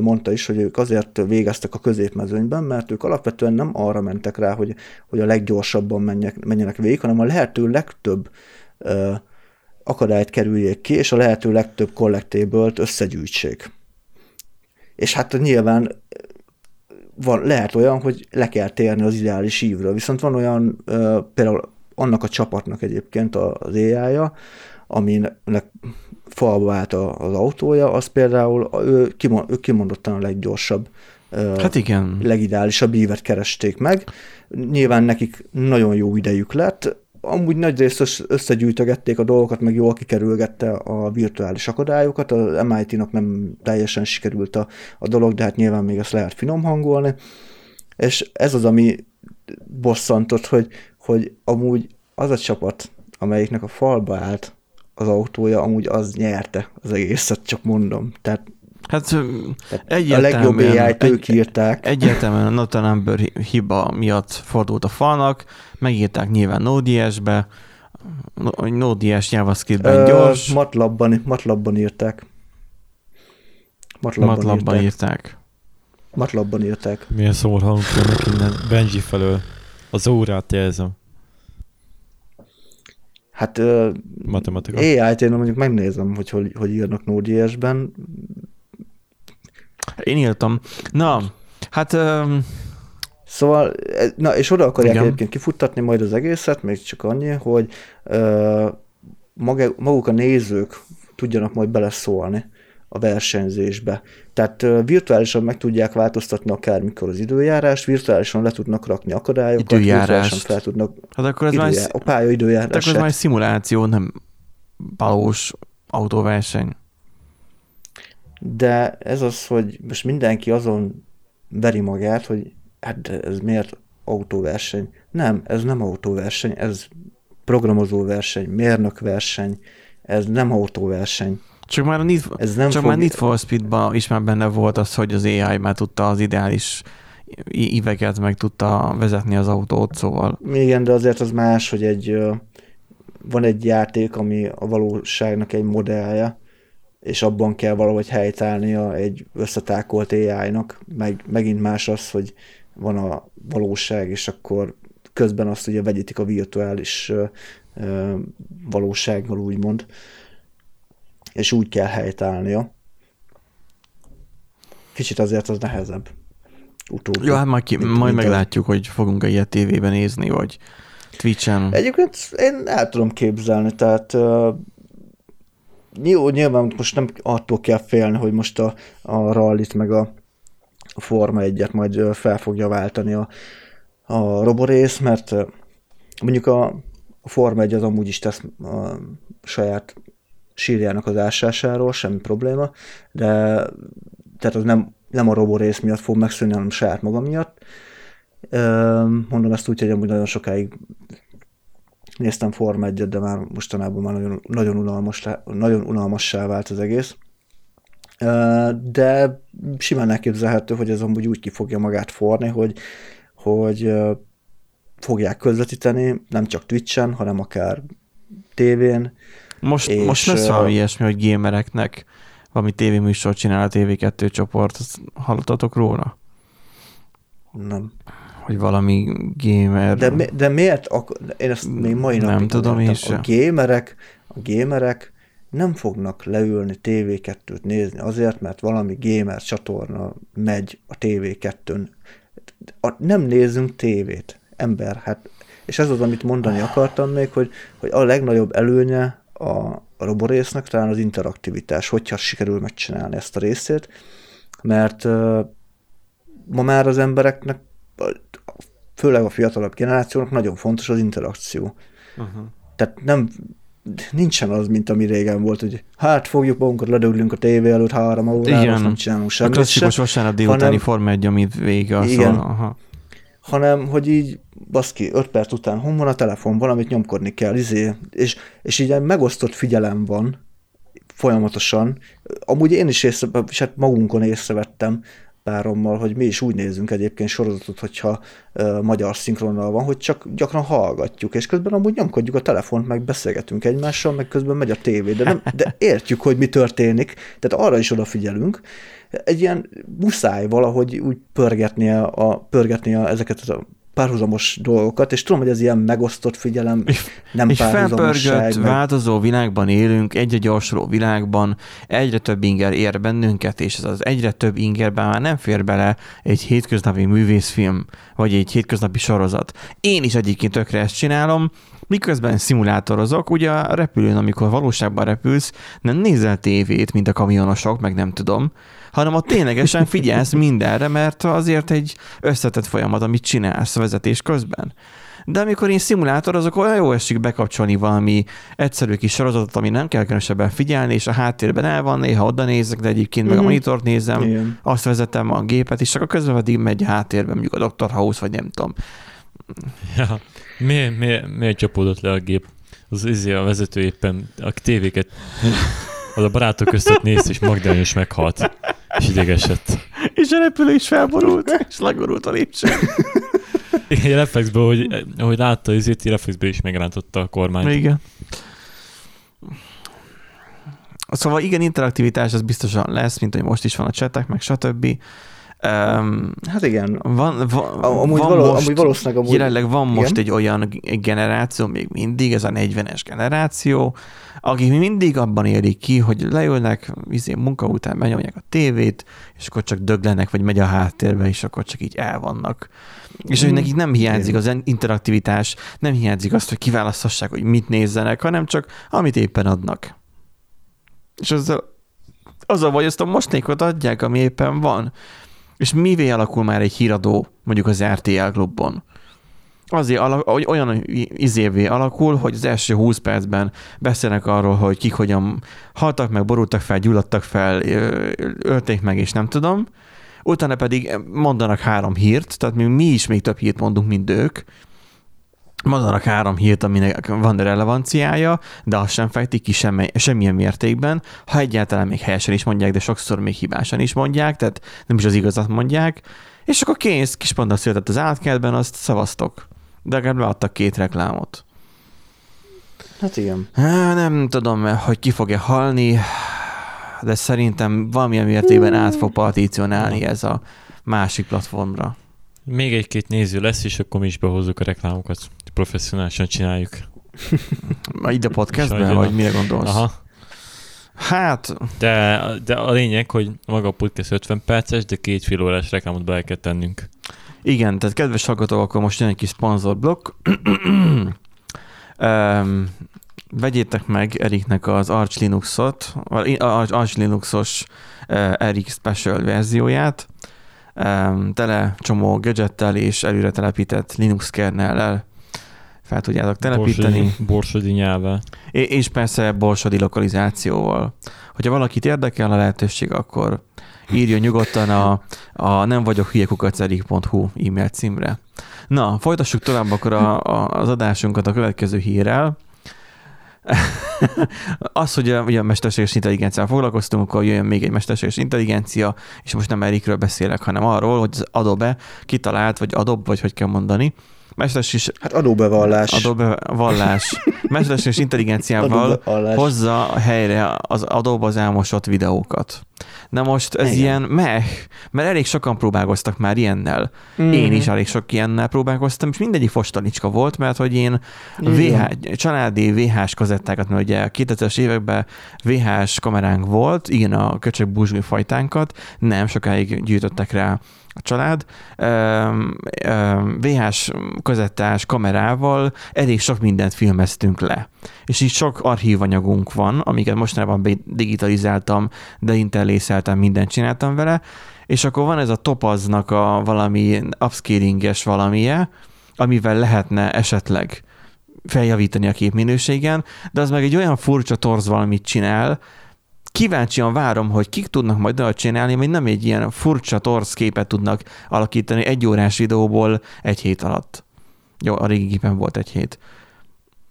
mondta is, hogy ők azért végeztek a középmezőnyben, mert ők alapvetően nem arra mentek rá, hogy, hogy a leggyorsabban menjek, menjenek végig, hanem a lehető legtöbb ö, akadályt kerüljék ki, és a lehető legtöbb kollektébölt összegyűjtsék. És hát nyilván van, lehet olyan, hogy le kell térni az ideális ívről, viszont van olyan, például annak a csapatnak egyébként az AI-ja, aminek falba állt az autója, az például ő, kimond, ő kimondottan a leggyorsabb, hát igen. legideálisabb ívet keresték meg. Nyilván nekik nagyon jó idejük lett, amúgy nagy részt összegyűjtögették a dolgokat, meg jól kikerülgette a virtuális akadályokat, az MIT-nak nem teljesen sikerült a, a dolog, de hát nyilván még ezt lehet finom hangolni, és ez az, ami bosszantott, hogy, hogy amúgy az a csapat, amelyiknek a falba állt az autója, amúgy az nyerte az egészet, csak mondom. Tehát Hát a legjobb AI-t ők írták. Egyértelműen a Not Number hiba miatt fordult a falnak, megírták nyilván Node.js-be, Node.js JavaScript-ben gyors. Matlabban, Matlabban írták. Matlabban, Matlabban írták. írták. Matlabban írták. Milyen jönnek innen Benji felől. Az órát jelzem. Hát Matematika. AI-t én mondjuk megnézem, hogy hogy, hogy írnak Node.js-ben. Én írtam. Na, hát... Um... Szóval, e, na és oda akarják Igen. egyébként kifuttatni majd az egészet, még csak annyi, hogy uh, maguk a nézők tudjanak majd beleszólni a versenyzésbe. Tehát virtuálisan meg tudják változtatni akármikor az időjárást, virtuálisan le tudnak rakni akadályokat, virtuálisan fel tudnak hát akkor ez időjár, már, a pálya időjárását. Hát akkor ez már szimuláció, nem valós autóverseny. De ez az, hogy most mindenki azon veri magát, hogy hát ez miért autóverseny. Nem, ez nem autóverseny, ez programozóverseny, mérnökverseny, ez nem autóverseny. Csak már a Need, Ez nem csak fog... már Need for speed is már benne volt az, hogy az AI már tudta az ideális iveket meg tudta vezetni az autót, szóval. Igen, de azért az más, hogy egy van egy játék, ami a valóságnak egy modellje, és abban kell valahogy helytállnia egy összetákolt AI-nak, meg, megint más az, hogy van a valóság, és akkor közben azt ugye vegyítik a virtuális valósággal, úgymond, és úgy kell helytállnia. Kicsit azért az nehezebb. Utóbbi. Jó, hát majd, ki, mint, majd mint meglátjuk, a... hogy fogunk-e ilyet tévében nézni, vagy Twitch-en. Egyébként én el tudom képzelni, tehát uh, jó, nyilván most nem attól kell félni, hogy most a, a rallit meg a, a Forma egyet majd fel fogja váltani a, a roborész, mert mondjuk a, a Forma 1 az amúgy is tesz a saját sírjának az ásásáról, semmi probléma, de tehát az nem, nem a roborész miatt fog megszűnni, hanem saját maga miatt. Mondom ezt úgy, hogy amúgy nagyon sokáig néztem Forma 1 de már mostanában már nagyon, nagyon, unalmas, nagyon unalmassá vált az egész. De simán elképzelhető, hogy ez amúgy úgy ki fogja magát forni, hogy, hogy fogják közvetíteni, nem csak Twitch-en, hanem akár tévén. Most, és, most lesz valami ilyesmi, hogy gamereknek valami tévéműsort csinál a TV2 csoport, hallottatok róla? Nem hogy valami gamer... De, mi, de miért? Ak- én ezt még mai napig nem tudom én sem. A gamerek, a gamerek nem fognak leülni TV2-t nézni azért, mert valami gamer csatorna megy a TV2-n. Nem nézzünk tévét, ember, hát és ez az, amit mondani akartam még, hogy, hogy a legnagyobb előnye a, a roborésznek talán az interaktivitás, hogyha sikerül megcsinálni ezt a részét, mert uh, ma már az embereknek főleg a fiatalabb generációnak nagyon fontos az interakció. Uh-huh. Tehát nem, nincsen az, mint ami régen volt, hogy hát fogjuk magunkat, ledöglünk a tévé előtt három órára, nem csinálunk semmit A klasszikus vasárnap délutáni hanem, Forma 1, amit vége igen, szól. Aha. Hanem, hogy így baszki, öt perc után hon van a telefon, valamit nyomkodni kell, izé, és, és így megosztott figyelem van folyamatosan. Amúgy én is észre, hát magunkon észrevettem, párommal, hogy mi is úgy nézzünk egyébként sorozatot, hogyha uh, magyar szinkronnal van, hogy csak gyakran hallgatjuk, és közben amúgy nyomkodjuk a telefont, meg beszélgetünk egymással, meg közben megy a tévé, de, nem, de értjük, hogy mi történik, tehát arra is odafigyelünk. Egy ilyen muszáj valahogy úgy pörgetnie, a, pörgetnie ezeket a párhuzamos dolgokat, és tudom, hogy ez ilyen megosztott figyelem, nem és felpörgött, meg... változó világban élünk, egyre gyorsuló világban, egyre több inger ér bennünket, és ez az egyre több ingerben már nem fér bele egy hétköznapi művészfilm, vagy egy hétköznapi sorozat. Én is egyébként tökre ezt csinálom, miközben szimulátorozok, ugye a repülőn, amikor valóságban repülsz, nem nézel tévét, mint a kamionosok, meg nem tudom, hanem ott ténylegesen figyelsz mindenre, mert azért egy összetett folyamat, amit csinálsz vezetés közben. De amikor én szimulátor, azok olyan jó esik bekapcsolni valami egyszerű kis sorozatot, ami nem kell különösebben figyelni, és a háttérben el van, néha oda nézek, de egyébként meg mm. a mhm. monitort nézem, Igen. azt vezetem a gépet, és csak a közben pedig megy a háttérben, mondjuk a Dr. House, vagy nem tudom. Ja. Miért, miért, miért csapódott le a gép? Az izé a vezető éppen a tévéket az a barátok között néz, és Magdalena is meghalt, és idegesett. És a repülő is felborult, és legorult a lépcső. Igen, reflexből, hogy, hogy látta, ezért reflexből is megrántotta a kormányt. Igen. Szóval igen, interaktivitás az biztosan lesz, mint hogy most is van a csetek, meg stb. Um, hát igen. Van, van, amúgy, van való, most, amúgy valószínűleg amúgy... Jelenleg van igen? most egy olyan generáció, még mindig, ez a 40-es generáció, akik mindig abban érik ki, hogy leülnek, izé, munka után benyomják a tévét, és akkor csak döglenek, vagy megy a háttérbe, és akkor csak így elvannak. És hogy mm. nekik nem hiányzik az interaktivitás, nem hiányzik azt, hogy kiválaszthassák, hogy mit nézzenek, hanem csak amit éppen adnak. És azzal, azzal vagy azt a mostékot adják, ami éppen van. És mivé alakul már egy híradó mondjuk az RTL klubban? Azért alak, olyan izévé alakul, hogy az első 20 percben beszélnek arról, hogy kik hogyan haltak meg, borultak fel, gyulladtak fel, ölték meg, és nem tudom. Utána pedig mondanak három hírt, tehát mi, mi is még több hírt mondunk, mint ők, mondanak három hírt, aminek van relevanciája, de azt sem fejtik ki semmi, semmilyen mértékben, ha egyáltalán még helyesen is mondják, de sokszor még hibásan is mondják, tehát nem is az igazat mondják, És akkor kész, kis panda született az átkertben, azt szavaztok. De legalább beadtak két reklámot. Hát igen. Nem tudom, hogy ki fogja halni, de szerintem valamilyen mértékben át fog particionálni ez a másik platformra. Még egy-két néző lesz, és akkor mi is behozzuk a reklámokat. Professzionálisan csináljuk. Ide a podcastben, vagy mire gondolsz? Aha. Hát, De, de a lényeg, hogy maga a podcast 50 perces, de két fél órás reklámot bele kell tennünk. igen, tehát kedves hallgatók, akkor most jön egy kis szponzorblokk. um, vegyétek meg Eriknek az Arch Linuxot, Arch Arch Linuxos Erik Special verzióját, um, tele csomó gadgettel és előre telepített Linux kernellel fel tudjátok telepíteni. Borsodi, borsodi nyelvvel. É- és persze borsodi lokalizációval. Hogyha valakit érdekel a lehetőség, akkor írjon nyugodtan a, a nem vagyok hülyekukacerik.hu e-mail címre. Na, folytassuk tovább akkor a, a, az adásunkat a következő hírrel. az, hogy a, ugye a mesterséges intelligenciával foglalkoztunk, akkor jöjjön még egy mesterséges intelligencia, és most nem Erikről beszélek, hanem arról, hogy az Adobe kitalált, vagy Adobe, vagy hogy kell mondani, mesterséges Hát adóbevallás. Adobe vallás. Mesterséges intelligenciával Adóbevallás. hozza helyre az Adobe az elmosott videókat. Na most ez Igen. ilyen meh, mert elég sokan próbálkoztak már ilyennel. Mhm. Én is elég sok ilyennel próbálkoztam, és mindegyik fostalicska volt, mert hogy én Igen. VH, családi VHS kazettákat, mert ugye 2000-es években VHS kameránk volt, igen, a köcsög búzsgő fajtánkat, nem sokáig gyűjtöttek rá a család. VHS kazettás kamerával elég sok mindent filmeztünk le. És így sok archívanyagunk van, amiket mostanában digitalizáltam, de intellészeltem, mindent csináltam vele, és akkor van ez a topaznak a valami upscalinges valamije, amivel lehetne esetleg feljavítani a képminőségen, de az meg egy olyan furcsa torz valamit csinál, kíváncsian várom, hogy kik tudnak majd olyat csinálni, hogy nem egy ilyen furcsa torz képet tudnak alakítani egy órás videóból egy hét alatt. Jó, a régi gépen volt egy hét.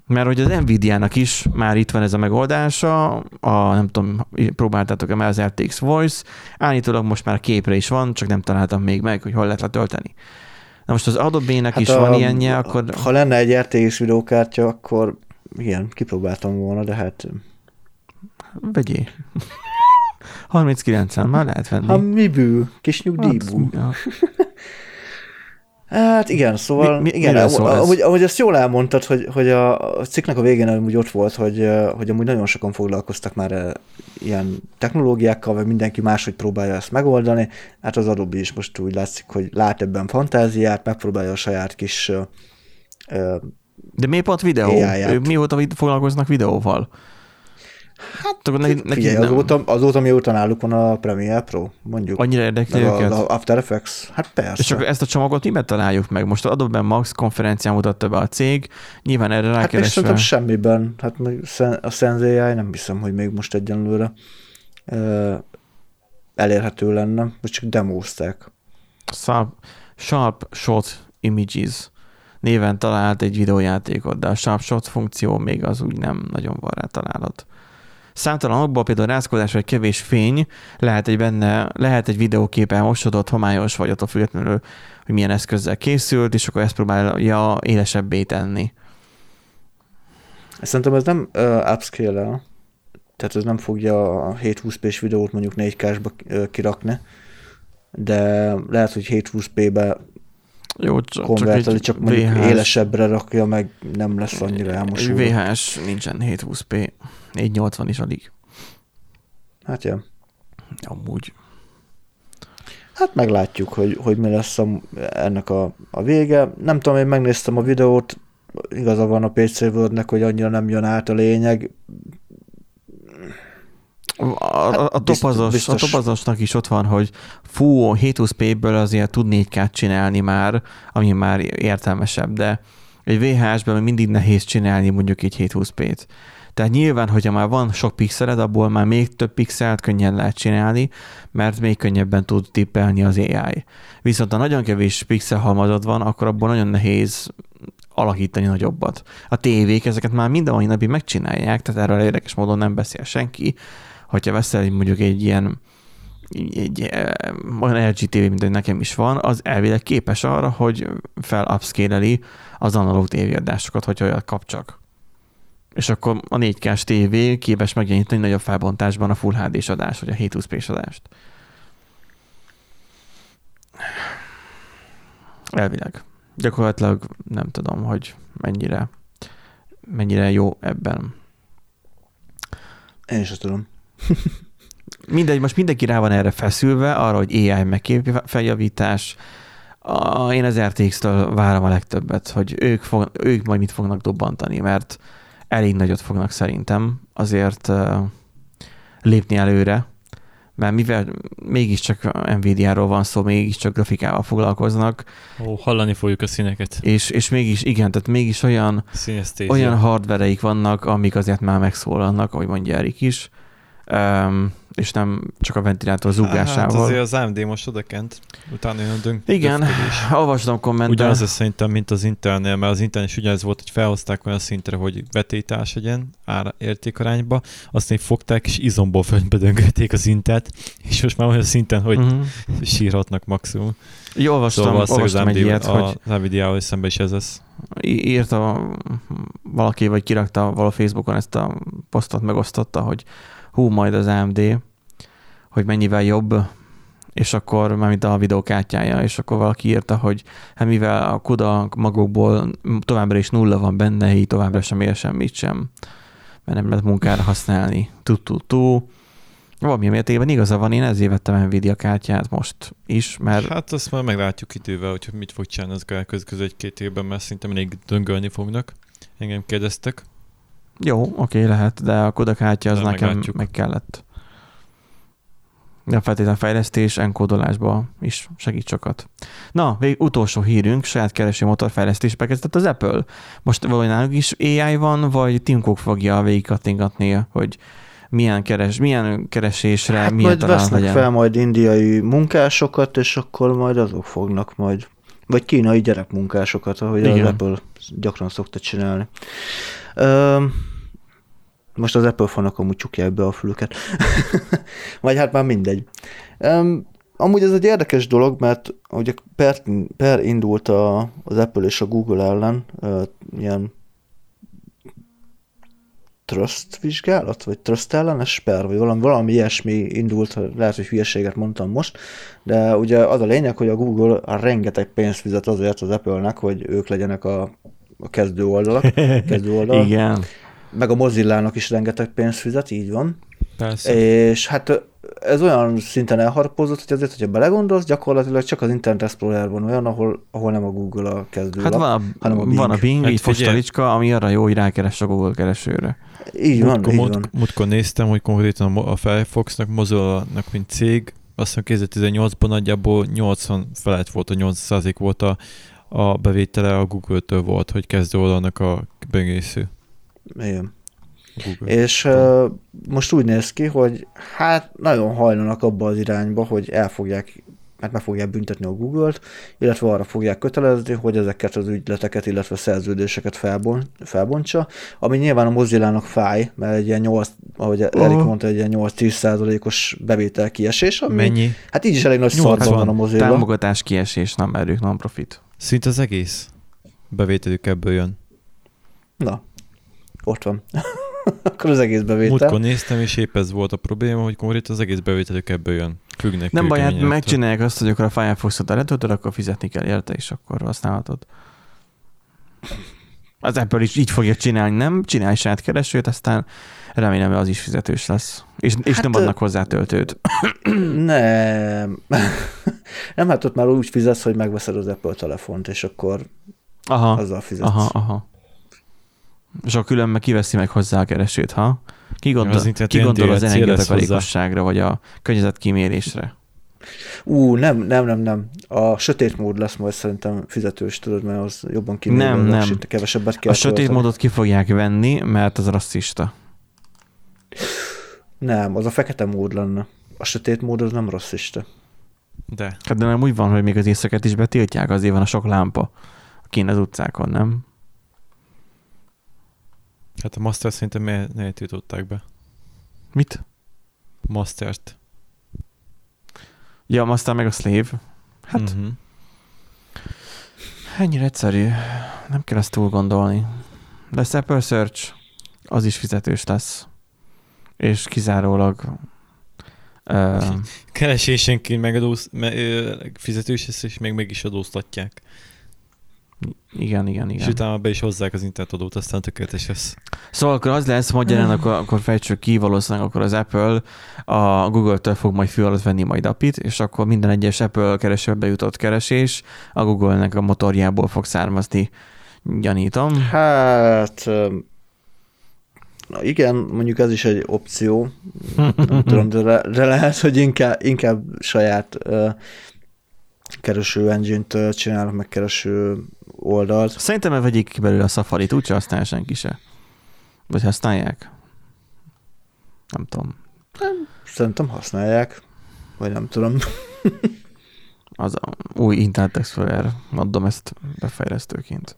Mert hogy az Nvidia-nak is már itt van ez a megoldása, a, nem tudom, próbáltátok-e már az RTX Voice, állítólag most már képre is van, csak nem találtam még meg, hogy hol lehet letölteni. Na most az Adobe-nek hát is van ilyenje, akkor Ha lenne egy RTX videókártya, akkor igen, kipróbáltam volna, de hát vegyé. 39-en már lehet venni. ha mibű, kis nyugdíjbú. Hát. Hát igen, szóval Mi- mi- igen, miről szól ez? ahogy ezt jól elmondtad, hogy, hogy a, a cikknek a végén amúgy ott volt, hogy, hogy amúgy nagyon sokan foglalkoztak már ilyen technológiákkal, vagy mindenki máshogy próbálja ezt megoldani. Hát az Adobe is most úgy látszik, hogy lát ebben fantáziát, megpróbálja a saját kis eh, De miért pont videó? AI-ját. Mióta foglalkoznak videóval? Hát, akkor neki, neki Figyelj, nem. azóta, azóta mióta náluk van a Premiere Pro, mondjuk. Annyira érdekli őket? a, a After Effects. Hát persze. És akkor ezt a csomagot miben találjuk meg? Most az Adobe Max konferencián mutatta be a cég, nyilván erre Hát még rákeresve. szerintem semmiben. Hát még a SenseAI nem hiszem, hogy még most egyenlőre elérhető lenne. Most csak demózták. Sharp, Sharp Shot Images néven talált egy videójátékot, de a Sharp Shot funkció még az úgy nem nagyon van rá találat. Számtalanokból például rázkodás vagy kevés fény, lehet egy benne, lehet egy videókép elmosodott, homályos vagy attól függetlenül, hogy milyen eszközzel készült, és akkor ezt próbálja élesebbé tenni. Szerintem ez nem uh, upscale tehát ez nem fogja a 720p-s videót mondjuk 4K-sba kirakni, de lehet, hogy 720p-be Jó, csak, konverteli, csak, mondjuk VHS élesebbre rakja, meg nem lesz annyira Egy elmosódva. VHS nincsen 720p, 480 is alig. Hát ja. Amúgy. Hát meglátjuk, hogy, hogy mi lesz a, ennek a, a vége. Nem tudom, én megnéztem a videót, igaza van a PC Wordnek, hogy annyira nem jön át a lényeg. A, a, a, Hát topazos, biztos. a topazosnak is ott van, hogy fú, 720p-ből azért tud 4K csinálni már, ami már értelmesebb, de egy VHS-ben mindig nehéz csinálni mondjuk egy 720p-t. Tehát nyilván, hogyha már van sok pixeled, abból már még több pixelt könnyen lehet csinálni, mert még könnyebben tud tippelni az AI. Viszont ha nagyon kevés pixel halmazod van, akkor abból nagyon nehéz alakítani nagyobbat. A tévék ezeket már mind a mai napig megcsinálják, tehát erről érdekes módon nem beszél senki. Hogyha veszel mondjuk egy ilyen egy eh, olyan LG TV, mint hogy nekem is van, az elvileg képes arra, hogy fel upscale az analóg tévéadásokat, hogyha olyat kap csak. És akkor a 4K-s TV képes megjeleníteni nagyobb felbontásban a Full HD-s adást, vagy a 720p-s adást. Elvileg. Gyakorlatilag nem tudom, hogy mennyire, mennyire jó ebben. Én is tudom. Mindegy, most mindenki rá van erre feszülve, arra, hogy AI meg feljavítás. A, én az RTX-től várom a legtöbbet, hogy ők, fog, ők majd mit fognak dobbantani, mert elég nagyot fognak szerintem azért uh, lépni előre, mert mivel mégiscsak Nvidia-ról van szó, mégiscsak grafikával foglalkoznak. Ó, hallani fogjuk a színeket. És, és mégis, igen, tehát mégis olyan, olyan hardvereik vannak, amik azért már megszólalnak, ahogy mondja Erik is, um, és nem csak a ventilátor zúgásával. Hát azért az AMD most odakent, utána jön dönk. Igen, olvastam kommentet. Ugyanaz ez szerintem, mint az Intelnél, mert az Intel is ugyanez volt, hogy felhozták olyan szintre, hogy vetétás legyen ár értékarányba, azt még fogták, és izomból fölbedöngették az Intelt, és most már olyan szinten, hogy uh-huh. sírhatnak maximum. Jó, olvastam, szóval olvastam egy ilyet, a, hogy... Az Nvidia-val szemben is ez lesz. Írta valaki, vagy kirakta való Facebookon ezt a posztot, megosztotta, hogy hú, majd az AMD, hogy mennyivel jobb, és akkor már mint a videókártyája, és akkor valaki írta, hogy hát mivel a kuda magukból továbbra is nulla van benne, így továbbra sem ér semmit sem, mert nem lehet munkára használni. Tu-tu-tu. Valami mértékben igaza van, én ezért vettem Nvidia kártyát most is, mert... Hát azt már meglátjuk idővel, hogy mit fog csinálni az elkövetkező egy-két évben, mert szerintem még döngölni fognak. Engem kérdeztek. Jó, oké, lehet, de a Kodak hátja az de nekem meglátjuk. meg kellett. Nem feltétlenül fejlesztés, enkódolásba is segít sokat. Na, még utolsó hírünk, saját kereső motorfejlesztésbe kezdett az Apple. Most valahogy is AI van, vagy Tim Cook fogja végigkattingatni, hogy milyen, keres, milyen keresésre, hát milyen majd vesznek legyen. fel majd indiai munkásokat, és akkor majd azok fognak majd, vagy kínai gyerekmunkásokat, ahogy Igen. az Apple gyakran szokta csinálni. Most az Apple fanok amúgy csukják be a fülüket. Vagy hát már mindegy. Um, amúgy ez egy érdekes dolog, mert ugye per, per indult a, az Apple és a Google ellen uh, ilyen trust vizsgálat, vagy trust ellenes per, vagy valami, valami ilyesmi indult, lehet, hogy hülyeséget mondtam most, de ugye az a lényeg, hogy a Google a rengeteg pénzt fizet azért az Apple-nek, hogy ők legyenek a, a kezdő oldalak, kezdő oldal. Igen meg a Mozillának is rengeteg pénzt fizet, így van. Persze. És hát ez olyan szinten elharapózott, hogy azért, hogyha belegondolsz, gyakorlatilag csak az Internet Explorer van olyan, ahol, ahol nem a Google a kezdő Hát van a, hanem a Bing. Van a Bing, hát így postalicska, ami arra jó, hogy rákeres a Google keresőre. Így van, múltkor, így van. Múltkor néztem, hogy konkrétan a Firefoxnak, Mozilla-nak, mint cég, azt hiszem 2018-ban nagyjából 80 felett volt, a 8% volt a, a bevétele a Google-től volt, hogy kezdő oldalnak a böngésző. Igen. Google. És uh, most úgy néz ki, hogy hát nagyon hajlanak abba az irányba, hogy el fogják, hát meg fogják büntetni a Google-t, illetve arra fogják kötelezni, hogy ezeket az ügyleteket, illetve szerződéseket felbon, felbontsa, ami nyilván a Mozilla-nak fáj, mert egy ilyen 8, ahogy. Erik mondta, egy ilyen 8-10 százalékos bevétel kiesés. Ami, Mennyi? Hát így is elég nagy szarban van a Mozilla. Támogatás kiesés, nem, mert ők non-profit. Szinte az egész bevételük ebből jön. Na, ott van. Akkor az egész bevétel. Múltkor néztem, és épp ez volt a probléma, hogy konkrétan az egész bevételük ebből jön. Függnek Nem baj, hát megcsinálják azt, hogy akkor a Firefox-ot letöltöd, akkor fizetni kell érte, és akkor használhatod. Az Apple is így fogja csinálni, nem? Csinálj saját keresőt, aztán remélem, hogy az is fizetős lesz. És, és hát, nem adnak hozzá töltőt. Nem. nem, hát ott már úgy fizetsz, hogy megveszed az Apple telefont, és akkor aha, azzal fizetsz. Aha, aha. És a külön meg kiveszi meg hozzá a keresőt, ha? Ki gondol, az, ki gondol az energiatakarékosságra, vagy a környezetkímérésre? Ú, nem, nem, nem, nem. A sötét mód lesz majd szerintem fizetős, tudod, mert az jobban kimér, nem, nem. kevesebbet kell A sötét tölteni. módot ki fogják venni, mert az rasszista. Nem, az a fekete mód lenne. A sötét mód az nem rasszista. De. Hát de nem úgy van, hogy még az éjszakát is betiltják, azért van a sok lámpa kint az utcákon, nem? Hát a Master szerintem miért, miért tiltották be? Mit? Mastert. Ja, aztán meg a Slave. Hát Mhm. ennyire egyszerű. Nem kell ezt túl gondolni. Lesz Apple Search, az is fizetős lesz. És kizárólag uh, Keresésenként megadóz, me, fizetős lesz, és még meg is adóztatják. Igen, igen, És igen. utána be is hozzák az internetadót, aztán tökéletes lesz. Szóval akkor az lesz, magyarán akkor, akkor fejtsük ki, valószínűleg akkor az Apple a Google-től fog majd fű alatt venni majd apit, és akkor minden egyes Apple keresőbe jutott keresés a Google-nek a motorjából fog származni, gyanítom. Hát, na igen, mondjuk ez is egy opció. Nem tudom, de, le, de lehet, hogy inkább, inkább saját uh, kereső engine-t csinálok, meg kereső oldalt. Szerintem vegyék ki belőle a Safari-t, úgyse használja senki se. Vagy használják? Nem tudom. Szerintem használják, vagy nem tudom. Az a új Internet Explorer, adom ezt befejlesztőként.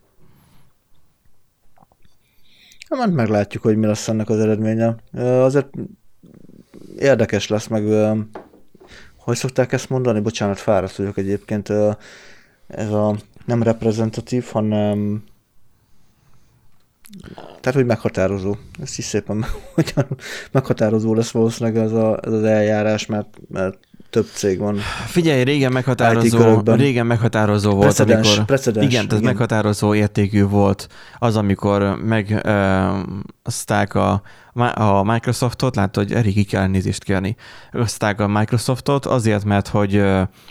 Hát majd meglátjuk, hogy mi lesz ennek az eredménye. Azért érdekes lesz, meg hogy szokták ezt mondani? Bocsánat, fáradt vagyok egyébként. Ez a nem reprezentatív, hanem tehát, hogy meghatározó. Ezt is szépen hogyan meghatározó lesz valószínűleg ez, a, ez az eljárás, mert, mert több cég van. Figyelj, régen meghatározó, régen meghatározó volt, Precedens, amikor... precedens. Igen, tehát meghatározó értékű volt az, amikor megazták a, a Microsoftot, látod, hogy elég ki kell nézést kérni. Azták a Microsoftot azért, mert hogy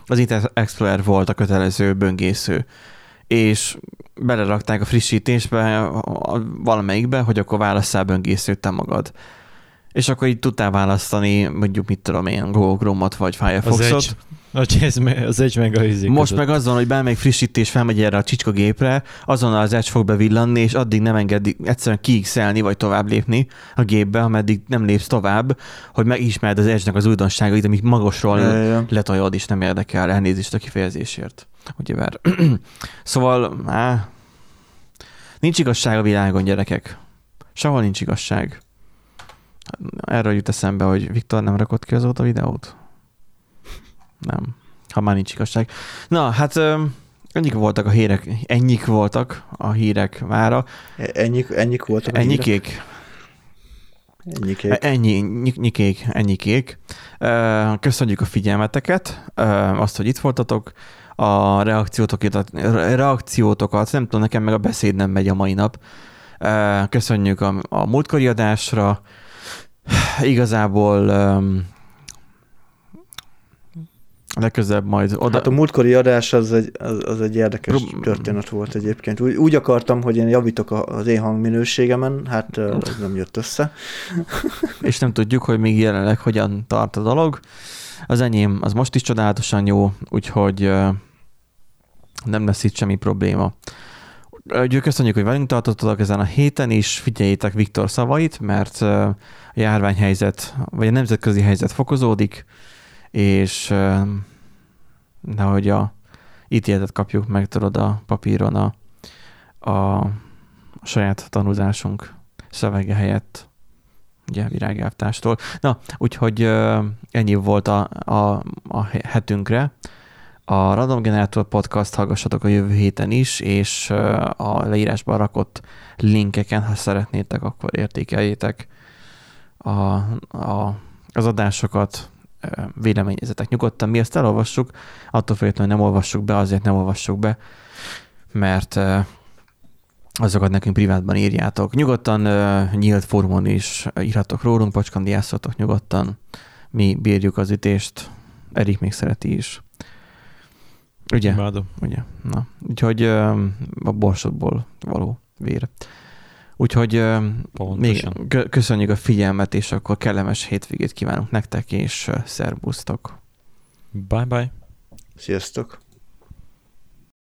az Internet Explorer volt a kötelező böngésző és belerakták a frissítésbe valamelyikbe, hogy akkor válasszál böngészőt te magad. És akkor így tudtál választani, mondjuk mit tudom én, Google Chrome-ot vagy Firefoxot. az me- az egy meg a izé Most között. meg azon, hogy bármelyik frissítés felmegy erre a csicska gépre, azonnal az Edge fog bevillanni, és addig nem engedi egyszerűen kiixelni, vagy tovább lépni a gépbe, ameddig nem lépsz tovább, hogy megismerd az Edge-nek az újdonságait, amik magasról ja. letajod, és nem érdekel, elnézést a kifejezésért. Ugye vár. szóval, á, nincs igazság a világon, gyerekek. Sehol nincs igazság. Erről jut eszembe, hogy Viktor nem rakott ki azóta videót? Nem. Ha már nincs igazság. Na, hát ennyik voltak a hírek, ennyik voltak a hírek mára. Ennyi, ennyi voltak. a hírek? Ennyikék. Ennyikék. Ennyi, nyik- nyikék, ennyikék. Köszönjük a figyelmeteket, azt, hogy itt voltatok. A reakciótokat, reakciótokat, nem tudom, nekem meg a beszéd nem megy a mai nap. Köszönjük a, a múltkori adásra. Igazából öm, legközelebb majd oda... Hát a múltkori adás az egy, az, az egy érdekes Prób- történet volt egyébként. Úgy, úgy akartam, hogy én javítok az én hangminőségemen, hát ez nem jött össze. és nem tudjuk, hogy még jelenleg hogyan tart a dolog. Az enyém az most is csodálatosan jó, úgyhogy nem lesz itt semmi probléma. Úgyhogy köszönjük, hogy velünk tartottatok ezen a héten is, figyeljétek Viktor szavait, mert a járványhelyzet, vagy a nemzetközi helyzet fokozódik, és nehogy a ítéletet kapjuk meg, tudod, a papíron a, a, saját tanulásunk szövege helyett ugye virágelvtástól. Na, úgyhogy ennyi volt a, a, a hetünkre. A Random Generator podcast hallgassatok a jövő héten is, és a leírásban rakott linkeken, ha szeretnétek, akkor értékeljétek a, a, az adásokat, véleményezetek nyugodtan. Mi ezt elolvassuk, attól függetlenül nem olvassuk be, azért nem olvassuk be, mert azokat nekünk privátban írjátok. Nyugodtan nyílt fórumon is írhatok rólunk, pacskandiászatok nyugodtan. Mi bírjuk az ütést, Erik még szereti is. Ugye? Imádom. Ugye? Na, úgyhogy a borsodból való vér. Úgyhogy még köszönjük a figyelmet, és akkor kellemes hétvégét kívánunk nektek, és uh, szervusztok! Bye bye. Sziasztok!